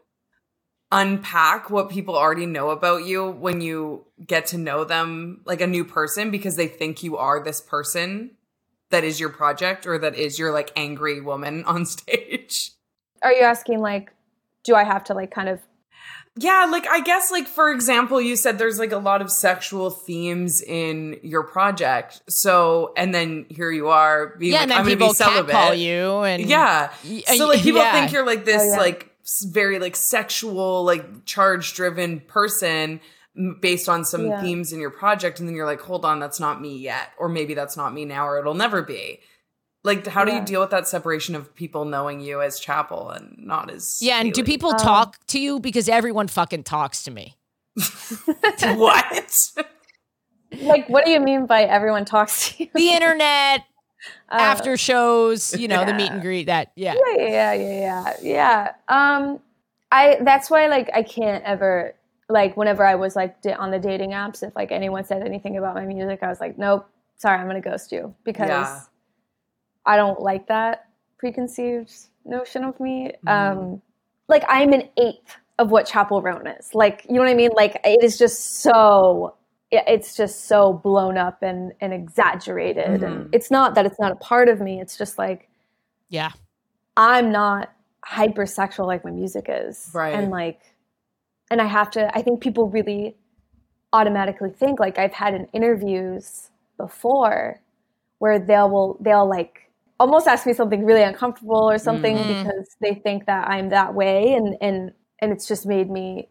unpack what people already know about you when you get to know them like a new person because they think you are this person that is your project or that is your like angry woman [LAUGHS] on stage? Are you asking like, do I have to like kind of? Yeah, like I guess like for example, you said there's like a lot of sexual themes in your project. So and then here you are being yeah, like, and then I'm gonna people be celibate. catcall you and Yeah. So uh, like people yeah. think you're like this Oh, yeah. like s- very like sexual, like charge driven person based on some Yeah. themes in your project and then you're like, "Hold on, that's not me yet." Or maybe that's not me now or it'll never be. Like, how do Yeah. you deal with that separation of people knowing you as Chappell and not as Yeah, and do people Um, talk to you because everyone fucking talks to me. [LAUGHS] what? [LAUGHS] Like, what do you mean by everyone talks to you? The internet, Uh, after shows, you know, the meet and greet. That yeah, yeah, yeah, yeah, yeah, yeah. Um, I that's why like I can't ever like whenever I was like da- on the dating apps, if like anyone said anything about my music, I was like, nope, sorry, I'm gonna ghost you because Yeah. I don't like that preconceived notion of me. Mhm. Um, like I'm an eighth of what Chappell Roan is. Like, you know what I mean? Like it is just so yeah, it's just so blown up and and exaggerated. Mhm. And it's not that it's not a part of me. It's just like yeah, I'm not hypersexual like my music is. Right. And like and I have to I think people really automatically think like I've had in interviews before where they'll will they'll like almost ask me something really uncomfortable or something Mhm. because they think that I'm that way and and and it's just made me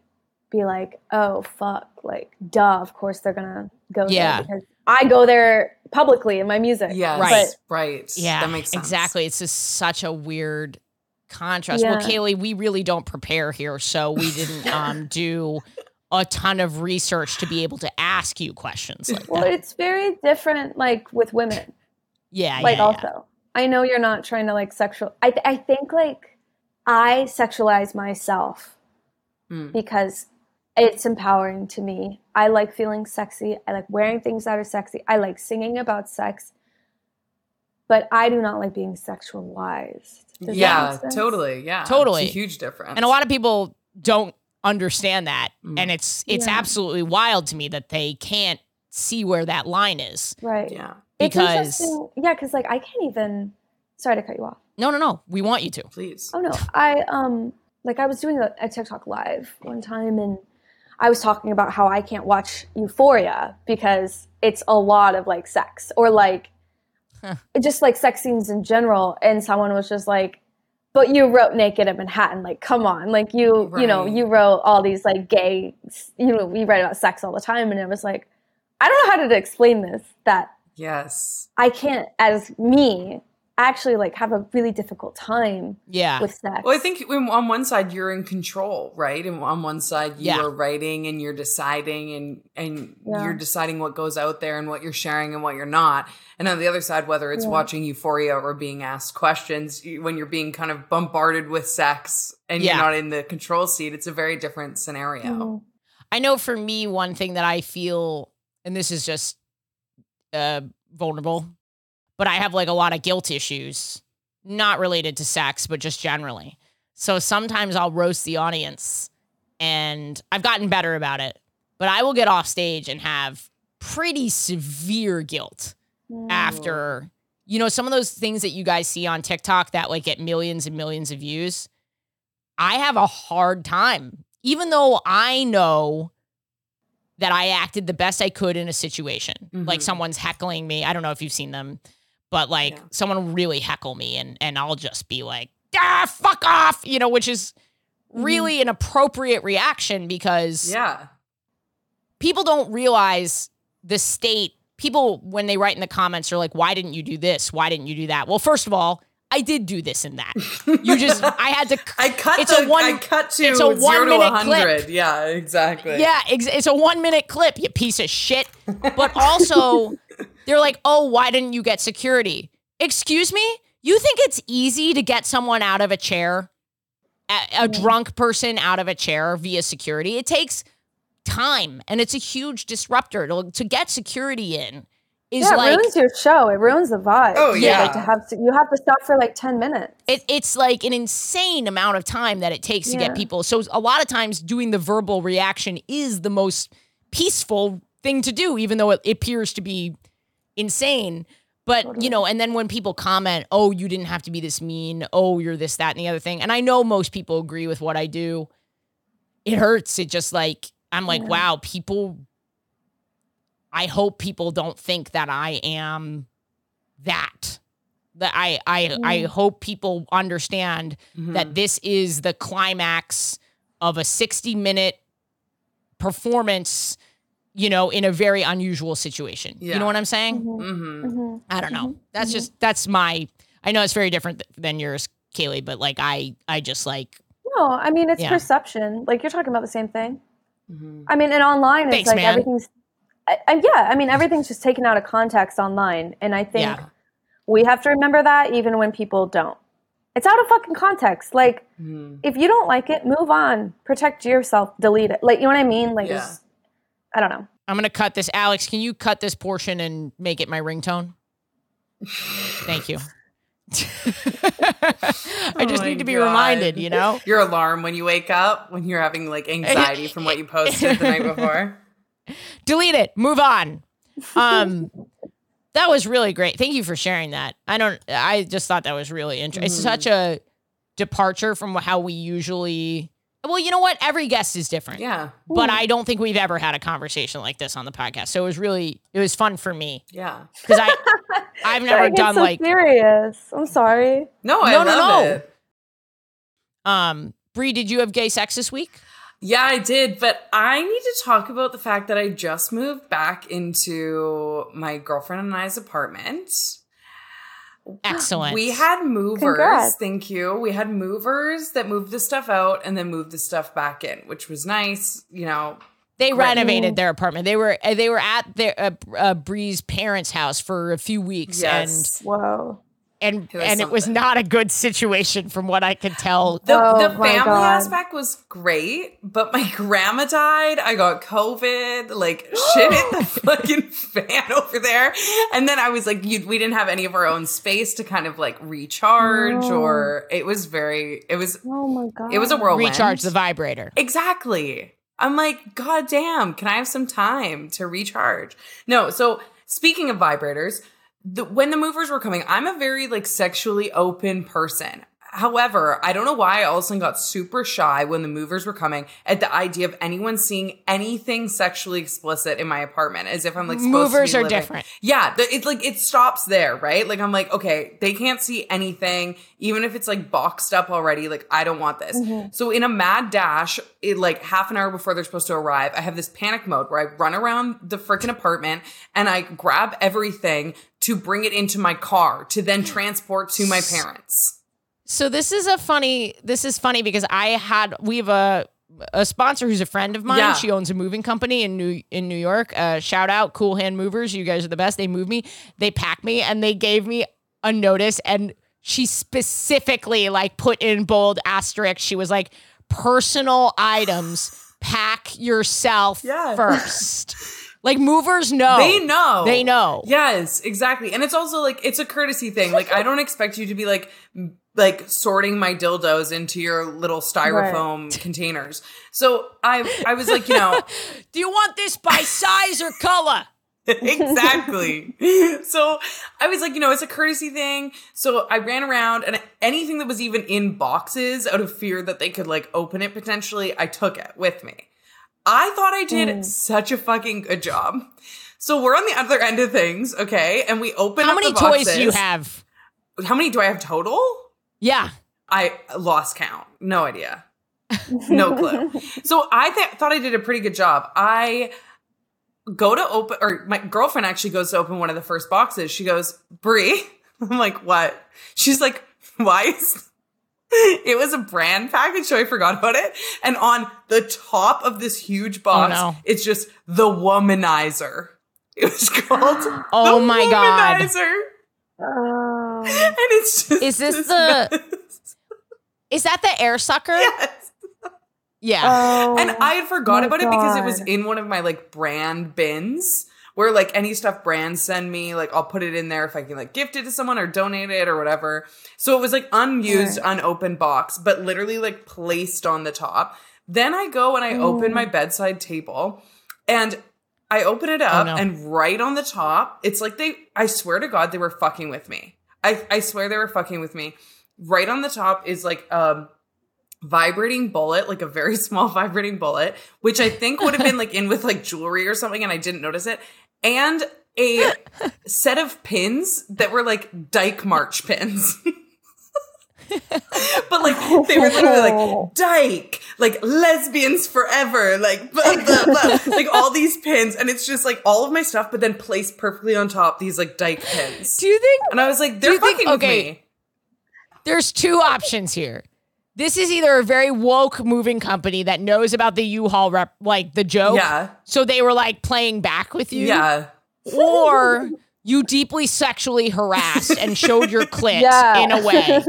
be like, oh fuck, like duh, of course they're gonna go Yeah. there because I go there publicly in my music. Yes, Right. right, right. yeah. that makes sense. Exactly. It's just such a weird contrast. Well, Kaylee, we really don't prepare here, so we didn't [LAUGHS] um, do a ton of research to be able to ask you questions like Well, that. it's very different like with women. Yeah, like yeah, also i know you're not trying to like sexual i, th- I think like i sexualize myself Mm. because it's empowering to me i like feeling sexy i like wearing things that are sexy i like singing about sex but i do not like being sexualized Does yeah, totally. Yeah, Totally. It's a huge difference. And a lot of people don't understand that, Mm. and it's it's Yeah. absolutely wild to me that they can't see where that line is. right yeah, it's Because- interesting yeah because like i can't even sorry to cut you off No, no, no. We want you to. please. Oh no, I um like I was doing a, a TikTok live one time and I was talking about how I can't watch Euphoria because it's a lot of like sex or like Huh. just like sex scenes in general. And someone was just like but you wrote naked in manhattan. Like come on. Like you you know you wrote all these like gay you know we write about sex all the time. And it was like i don't know how to explain this that Yes. i can't as me actually like have a really difficult time Yeah. with sex Well, I think on one side you're in control, right? And on one side you Yeah. are writing and you're deciding and and Yeah. you're deciding what goes out there and what you're sharing and what you're not. And on the other side, whether it's Yeah. watching Euphoria or being asked questions, when you're being kind of bombarded with sex and Yeah. you're not in the control seat, it's a very different scenario. Mhm. I know for me, one thing that I feel, and this is just uh, vulnerable, but I have like a lot of guilt issues, not related to sex, but just generally. So sometimes I'll roast the audience, and I've gotten better about it, but I will get off stage and have pretty severe guilt Mm. after, you know, some of those things that you guys see on TikTok that like get millions and millions of views. I have a hard time, even though I know that I acted the best I could in a situation. Like Mhm. someone's heckling me. I don't know if you've seen them, but like Yeah. someone really heckle me and and I'll just be like, ah, fuck off, you know, which is really an appropriate reaction because Yeah. people don't realize the state. People, when they write in the comments, are like, why didn't you do this? Why didn't you do that? Well, first of all, I did do this and that. You just, [LAUGHS] I had to. I cut It's a one- I cut to it's a zero to one-minute clip. Yeah, exactly. Yeah, ex- it's a one minute clip, you piece of shit. But [LAUGHS] also, they're like, oh, why didn't you get security? Excuse me? You think it's easy to get someone out of a chair, a, a mm. drunk person out of a chair via security? It takes time and it's a huge disruptor. To, to get security in is yeah, it like, ruins your show. It ruins the vibe. Oh, yeah. Like to have to, you have to stop for like ten minutes. it, it's like an insane amount of time that it takes to get people. So a lot of times doing the verbal reaction is the most peaceful thing to do, even though it appears to be insane. But you know, and then when people comment, "Oh, you didn't have to be this mean. Oh, you're this, that, and the other thing," and I know most people agree with what I do. It hurts. It just like I'm like, Yeah. wow, people. I hope people don't think that I am that. That I I I Mm. hope people understand Mhm. that this is the climax of a 60 minute performance, you know, in a very unusual situation. You know what I'm saying? Mhm. Mhm. Mhm. I don't know. Mhm. That's just that's my I know it's very different th- than yours, Kaylee, but like I I just like No, I mean it's Yeah. perception. Like you're talking about the same thing. Mhm. I mean, and online it's like man. everything's. I, I, yeah, I mean everything's just taken out of context online, and I think Yeah. we have to remember that even when people don't. It's out of fucking context. Like if you don't like it, move on. Protect yourself. Delete it. Like you know what I mean? Like Yeah. it's- I don't know. I'm gonna cut this. Alex, can you cut this portion and make it my ringtone? Thank you. [LAUGHS] I just Oh need to be God. reminded, you know? [LAUGHS] Your alarm when you wake up, when you're having like anxiety from what you posted the night before. [LAUGHS] delete it move on um that was really great thank you for sharing that i don't i just thought that was really interesting it's Mhm. such a departure from how we usually well you know what every guest is different Yeah. but i don't think we've ever had a conversation like this on the podcast so it was really it was fun for me Yeah. because i [LAUGHS] i've never Like, it's done so like serious. I'm sorry. No, I No, no, no. it. um Bree, did you have gay sex this week Yeah, I did, but I need to talk about the fact that I just moved back into my girlfriend and I's apartment. Excellent We had movers. Congrats. Thank you. We had movers that moved the stuff out and then moved the stuff back in, which was nice. You know, They Great. renovated their apartment. They were uh, they were at their uh, uh, Bree's parents' house for a few weeks, yes. Whoa. And It was and it was not a good situation from what I could tell. The, Oh the family God. aspect was great, but my [LAUGHS] grandma died. I got COVID. Like shit hit the [GASPS] fucking fan over there. And then I was like, you, we didn't have any of our own space to kind of like recharge, No. or it was very. It was. Oh my god. It was a whirlwind. Recharge the vibrator. Exactly. I'm like, God damn, can I have some time to recharge? No, so speaking of vibrators, the, when the movers were coming, I'm a very like sexually open person. However, I don't know why I all of a sudden got super shy when the movers were coming at the idea of anyone seeing anything sexually explicit in my apartment, as if I'm like supposed Movers to be are living- different. Yeah, the, it's like it stops there, right? Like I'm like, okay, they can't see anything, even if it's like boxed up already. Like I don't want this. Mm-hmm. So in a mad dash, it like half an hour before they're supposed to arrive, I have this panic mode where I run around the freaking apartment and I grab everything to bring it into my car to then transport to my parents. So this is a funny. This is funny because I had we have a a sponsor who's a friend of mine. Yeah. She owns a moving company in New in New York. Uh, shout out, Cool Hand Movers. You guys are the best. They move me. They pack me, and they gave me a notice. And she specifically like put in bold asterisk. She was like, personal items. Pack yourself Yeah. first. [LAUGHS] Like movers know. They know. They know. Yes, exactly. And it's also like it's a courtesy thing. Like I don't expect you to be like like sorting my dildos into your little styrofoam containers. So I I was like, you know, [LAUGHS] Do you want this by size or color? [LAUGHS] exactly. So I was like, you know, it's a courtesy thing. So I ran around and anything that was even in boxes out of fear that they could like open it potentially, I took it with me. I thought I did mm. such a fucking good job. So we're on the other end of things, okay? And we open How many toys do you have? How many do I have total? Yeah. I lost count. No idea. No clue. [LAUGHS] so I th- thought I did a pretty good job. I go to open, or my girlfriend actually goes to open one of the first boxes. She goes, Brie. [LAUGHS] I'm like, what? She's like, why is. [LAUGHS] It was a brand package, so I forgot about it. And on the top of this huge oh, box, no. it's just the womanizer. It was [LAUGHS] called Oh the my God. Womanizer. Oh. And it's just Is this this the- mess. Is that the air sucker? yes. Yeah. Oh. And I had forgot my about it because it was in one of my like brand bins where like any stuff brands send me, like I'll put it in there if I can like gift it to someone or donate it or whatever. So it was like unused, unopened box, but literally like placed on the top. Then I go and I open my bedside table and I open it up no. and right on the top, it's like they I swear to God they were fucking with me. I, I swear they were fucking with me. Right on the top is like um vibrating bullet, like a very [LAUGHS] small vibrating bullet, which I think would have been like in with like jewelry or something, and I didn't notice it, and a [LAUGHS] set of pins that were like Dyke March pins. [LAUGHS] but like they were literally like [LAUGHS] Dyke, like lesbians forever, like blah, blah, blah. like all these pins, and it's just like all of my stuff, but then placed perfectly on top these like Dyke pins. Do you think And I was like, they're think- fucking with okay, me. There's two options here. This is either a very woke moving company that knows about the U-Haul rep, like the joke. Yeah. So they were like playing back with you. Yeah. Or you deeply sexually harassed and showed your [LAUGHS] clit Yeah. in a way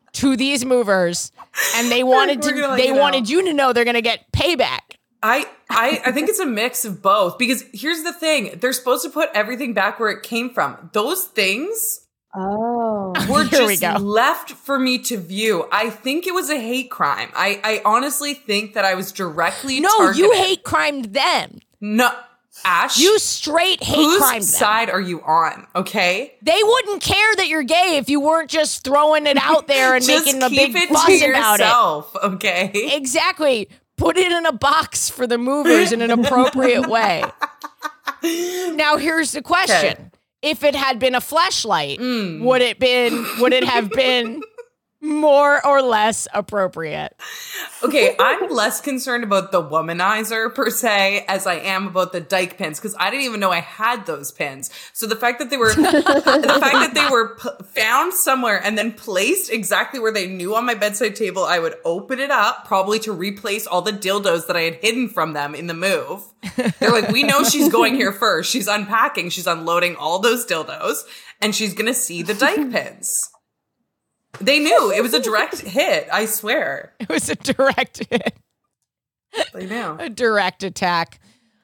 [LAUGHS] to these movers, and they wanted to. They you know. wanted you to know they're going to get payback. I, I I think it's a mix of both because here's the thing they're supposed to put everything back where it came from. Those things Oh. [LAUGHS] were [LAUGHS] Here we just go. left for me to view. I think it was a hate crime. I, I honestly think that I was directly No, targeted. you hate crimed them. no Ash. You straight hate whose crimed them. side are you on? Okay, They wouldn't care that you're gay if you weren't just throwing it out there and [LAUGHS] making a big it fuss about it. Okay. Exactly. Put it in a box for the movers in an appropriate way. Now here's the question. Okay. If it had been a flashlight, Mm. would it been would it have been [LAUGHS] more or less appropriate? Okay, I'm less concerned about the womanizer per se as I am about the dyke pins because I didn't even know I had those pins. So the fact that they were [LAUGHS] the fact that they were p- found somewhere and then placed exactly where they knew on my bedside table, I would open it up probably to replace all the dildos that I had hidden from them in the move. They're like, "We know she's going here first. She's unpacking, she's unloading all those dildos, and she's to see the dyke pins." They knew it was a direct hit. I swear. It was a direct hit, They knew. a direct attack.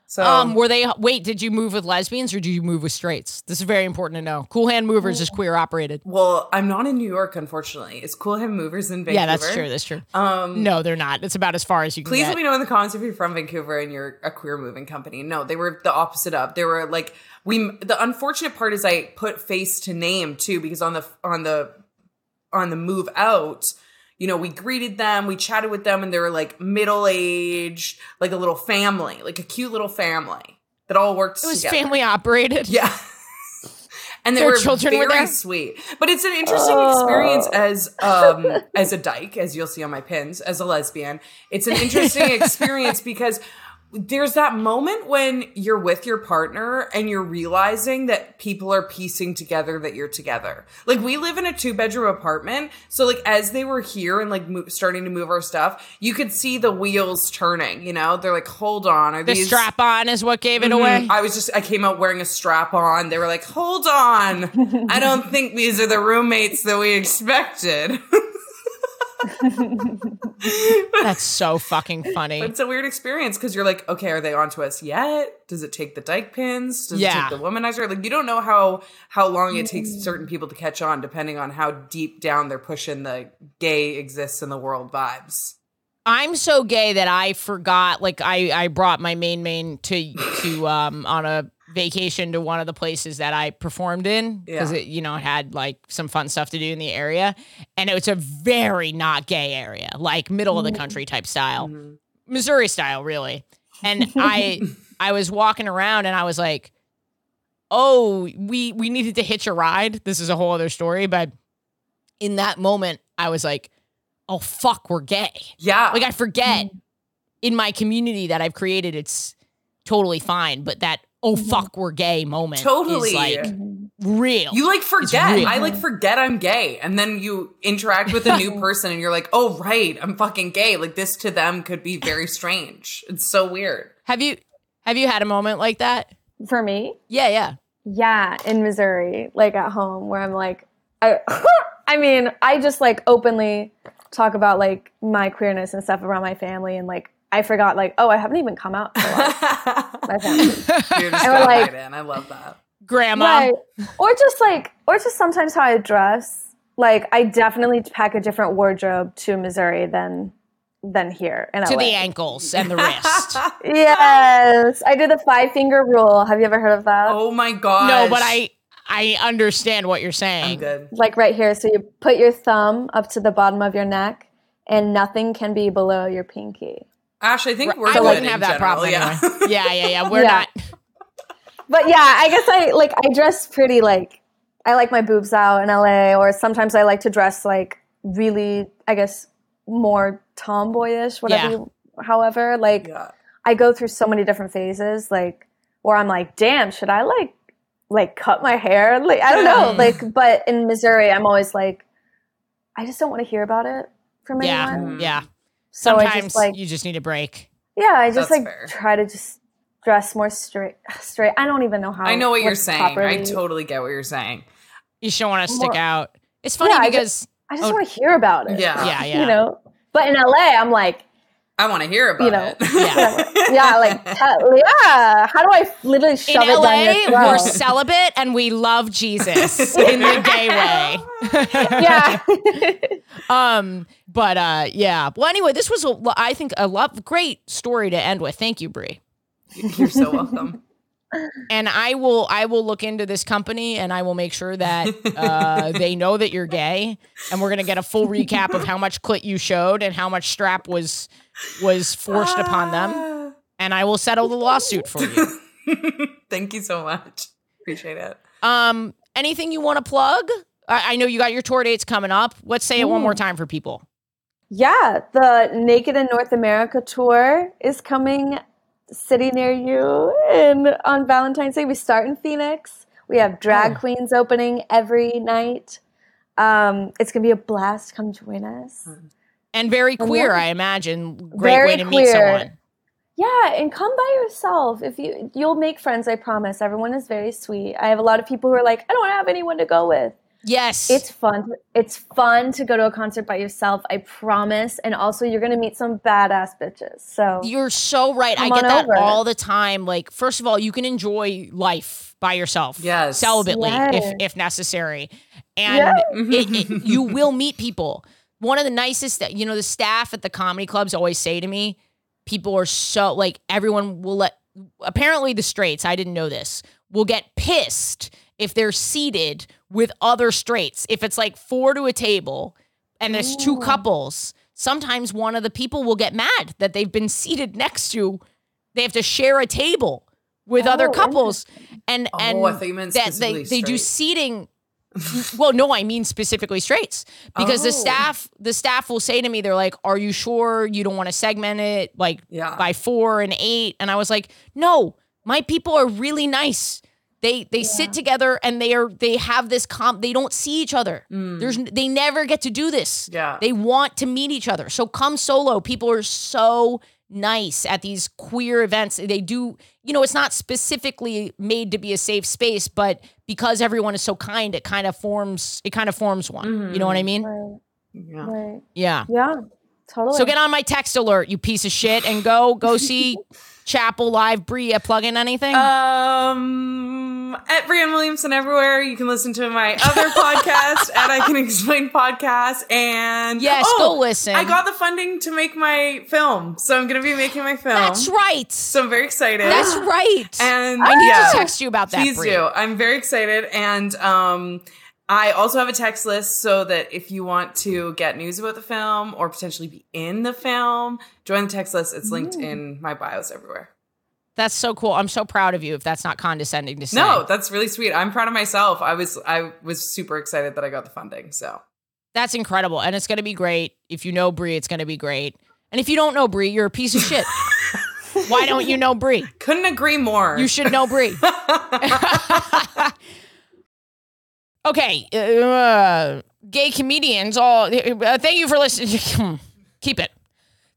So Um, were they wait, did you move with lesbians or did you move with straights? This is very important to know. Cool Hand Movers is queer operated. Well, I'm not in New York, unfortunately. It's Cool Hand Movers in Vancouver. Yeah, that's true. That's true. Um, No, they're not. It's about as far as you can please let me know in the comments if you're from Vancouver and you're a queer moving company. No, they were the opposite of. They were like we. The unfortunate part is I put face to name too because on the on the on the move out. You know, we greeted them, we chatted with them, and they were like middle aged, like a little family, like a cute little family that all worked It was together. family operated. Yeah. [LAUGHS] And they Their were children very were there? sweet. But it's an interesting experience as um as a dyke, as you'll see on my pins, as a lesbian. It's an interesting [LAUGHS] experience because there's that moment when you're with your partner and you're realizing that people are piecing together that you're together. Like we live in a two bedroom apartment, so like as they were here and like mo- starting to move our stuff, you could see the wheels turning. You know, they're like, "Hold on, are The these strap on is what gave it Mhm. away. I was just I came out wearing a strap on. They were like, "Hold on. I don't [LAUGHS] think these are the roommates that we expected." [LAUGHS] [LAUGHS] That's so fucking funny. But it's a weird experience because you're like, "Okay, are they onto us yet? Does it take the dyke pins? Does Yeah. it take the womanizer? Like you don't know how how long it takes certain people to catch on depending on how deep down they're pushing the gay exists in the world vibes." I'm so gay that I forgot. Like I, I brought my main main to to um on a vacation to one of the places that I performed in because Yeah. it you know it had like some fun stuff to do in the area, and it was a very not gay area, like middle of the country type style, Mhm. Missouri style, really. And I [LAUGHS] I was walking around and I was like, oh, we we needed to hitch a ride. This is a whole other story, but in that moment, I was like, oh fuck, we're gay. Yeah. Like I forget in my community that I've created, it's totally fine. But that oh mm-hmm. fuck we're gay moment Totally. is like mm-hmm. real. You like forget. I like forget I'm gay. And then you interact with a new [LAUGHS] person and you're like, oh, right, I'm fucking gay. Like this to them could be very strange. It's so weird. have you have you had a moment like that? For me, Yeah, yeah. yeah, in Missouri, like at home, where I'm like, I, [LAUGHS] I mean, I just like openly talk about like my queerness and stuff around my family, and like I forgot, like, oh, I haven't even come out to [LAUGHS] like, my family. You're just And we're like- in. I love that. Grandma. Right. Or just like, or just sometimes how I dress. Like, I definitely pack a different wardrobe to Missouri than than here in To LA. the ankles and the wrist. [LAUGHS] Yes, I do the five finger rule. Have you ever heard of that? Oh my god. no, but I I understand what you're I'm saying. good. Like right here. So you put your thumb up to the bottom of your neck, and nothing can be below your pinky. Ash, I think we're I good wouldn't in have that general, problem Yeah. anyway. Yeah, yeah, yeah. We're Yeah. not. But yeah, I guess I like I dress pretty like I like my boobs out in LA, or sometimes I like to dress like really, I guess, more tomboyish, whatever. Yeah. You, however, like yeah. I go through so many different phases, like where I'm like, damn, should I like like cut my hair? Like I don't know, Mm. like. But in Missouri, I'm always like, I just don't want to hear about it from Yeah, anyone. yeah. So I Sometimes just like you just need a break. yeah, I just That's like fair. try to just dress more straight. Straight. I don't even know how. I know what you're what's saying. I totally get what you're saying. You just don't want to stick Well, out. It's funny yeah, I because I just Oh. want to hear about it. Yeah. yeah, [LAUGHS] yeah. You know. But in LA, I'm like, I want to hear about You know, it. Yeah. [LAUGHS] yeah, like, hell- yeah. How do I literally shove in it down LA, your we're celibate and we love Jesus [LAUGHS] in the gay way. [LAUGHS] yeah. Um, but uh, yeah. Well, anyway, this was a, I think a love great story to end with. Thank you, Brie. You're so welcome. And I will I will look into this company and I will make sure that uh, [LAUGHS] they know that you're gay. And we're gonna get a full recap of how much clit you showed and how much strap was was forced upon them. And I will settle the lawsuit for you. [LAUGHS] Thank you so much. Appreciate it. Um, anything you want to plug? I, I know you got your tour dates coming up. Let's say it one Mm. more time for people. Yeah, the Naked in North America tour is coming city near you and on Valentine's Day. We start in Phoenix. We have drag Oh. queens opening every night. Um, it's gonna be a blast. Come join us. And very queer. I imagine. Great Very way to meet queer. someone. Yeah, and come by yourself. If you you'll make friends, I promise. Everyone is very sweet. I have a lot of people who are like, I don't have anyone to go with. Yes. It's fun. It's fun to go to a concert by yourself. I promise. And also, you're gonna meet some badass bitches. So You're so right. I get that over. all the time. Like, first of all, you can enjoy life by yourself. Yes. Celibately, if Yes. if necessary. And Yeah. Mm-hmm. it, it, you will meet people. One of the nicest, that you know, the staff at the comedy clubs always say to me, people are so like everyone will let. Apparently, the straights. I didn't know this. Will get pissed if they're seated with other straights. If it's like four to a table and there's two couples, sometimes one of the people will get mad that they've been seated next to. They have to share a table with other Oh, couples, and Oh, and I thought you meant that they specifically they do seating. well, no, I mean specifically straights because the Oh. staff the staff will say to me, they're like, "Are you sure you don't want to segment it like Yeah. by four and eight? And I was like, "No, my people are really nice." They they sit together and they are they have this comp. They don't see each other. There's they never get to do this. Yeah. They want to meet each other. So come solo. People are so nice at these queer events. They do, you know, it's not specifically made to be a safe space, but because everyone is so kind, it kind of forms it kind of forms one. You know what I mean? right, Yeah. right. Yeah. Yeah, totally. So get on my text alert, you piece of shit, and go go see [LAUGHS] Chappell Live. Bria, plug in anything? Um, at Brian Williamson everywhere. You can listen to my other [LAUGHS] podcast at I Can Explain podcast. And Yes, oh, go listen. I got the funding to make my film, so I'm gonna be making my film. That's right. So I'm very excited. That's right. And I need yeah. to text you about that. Please Brie. do. I'm very excited. And um, I also have a text list so that if you want to get news about the film or potentially be in the film, join the text list. It's linked in my bios everywhere. That's so cool. I'm so proud of you. If that's not condescending to say. No, that's really sweet. I'm proud of myself. I was I was super excited that I got the funding. So That's incredible. And it's going to be great. If you know Brie, it's going to be great. And if you don't know Brie, you're a piece of shit. [LAUGHS] Why don't you know Brie? couldn't agree more. You should know Brie. [LAUGHS] okay. Uh, gay comedians, all uh, thank you for listening. [LAUGHS] Keep it.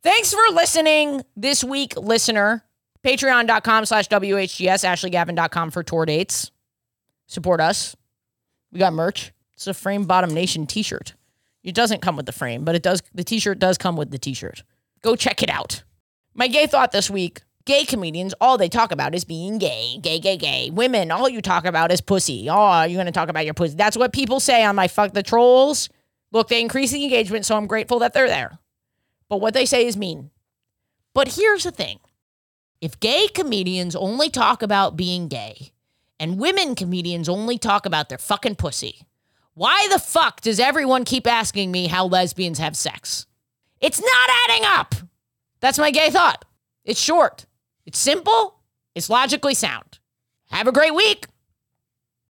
Thanks for listening this week, listener. Patreon.com slash WHGS, AshleyGavin.com for tour dates. Support us. We got merch. It's a Frame Bottom Nation t-shirt. It doesn't come with the frame, but it does the t-shirt does come with the t-shirt. Go check it out. My gay thought this week gay comedians, all they talk about is being gay, gay, gay, gay. Women, all you talk about is pussy. Oh, you're going to talk about your pussy. That's what people say on my Fuck the Trolls. Look, they increase the engagement, so I'm grateful that they're there. But what they say is mean. But here's the thing if gay comedians only talk about being gay and women comedians only talk about their fucking pussy, why the fuck does everyone keep asking me how lesbians have sex? It's not adding up. That's my gay thought. It's short, it's simple, it's logically sound. Have a great week.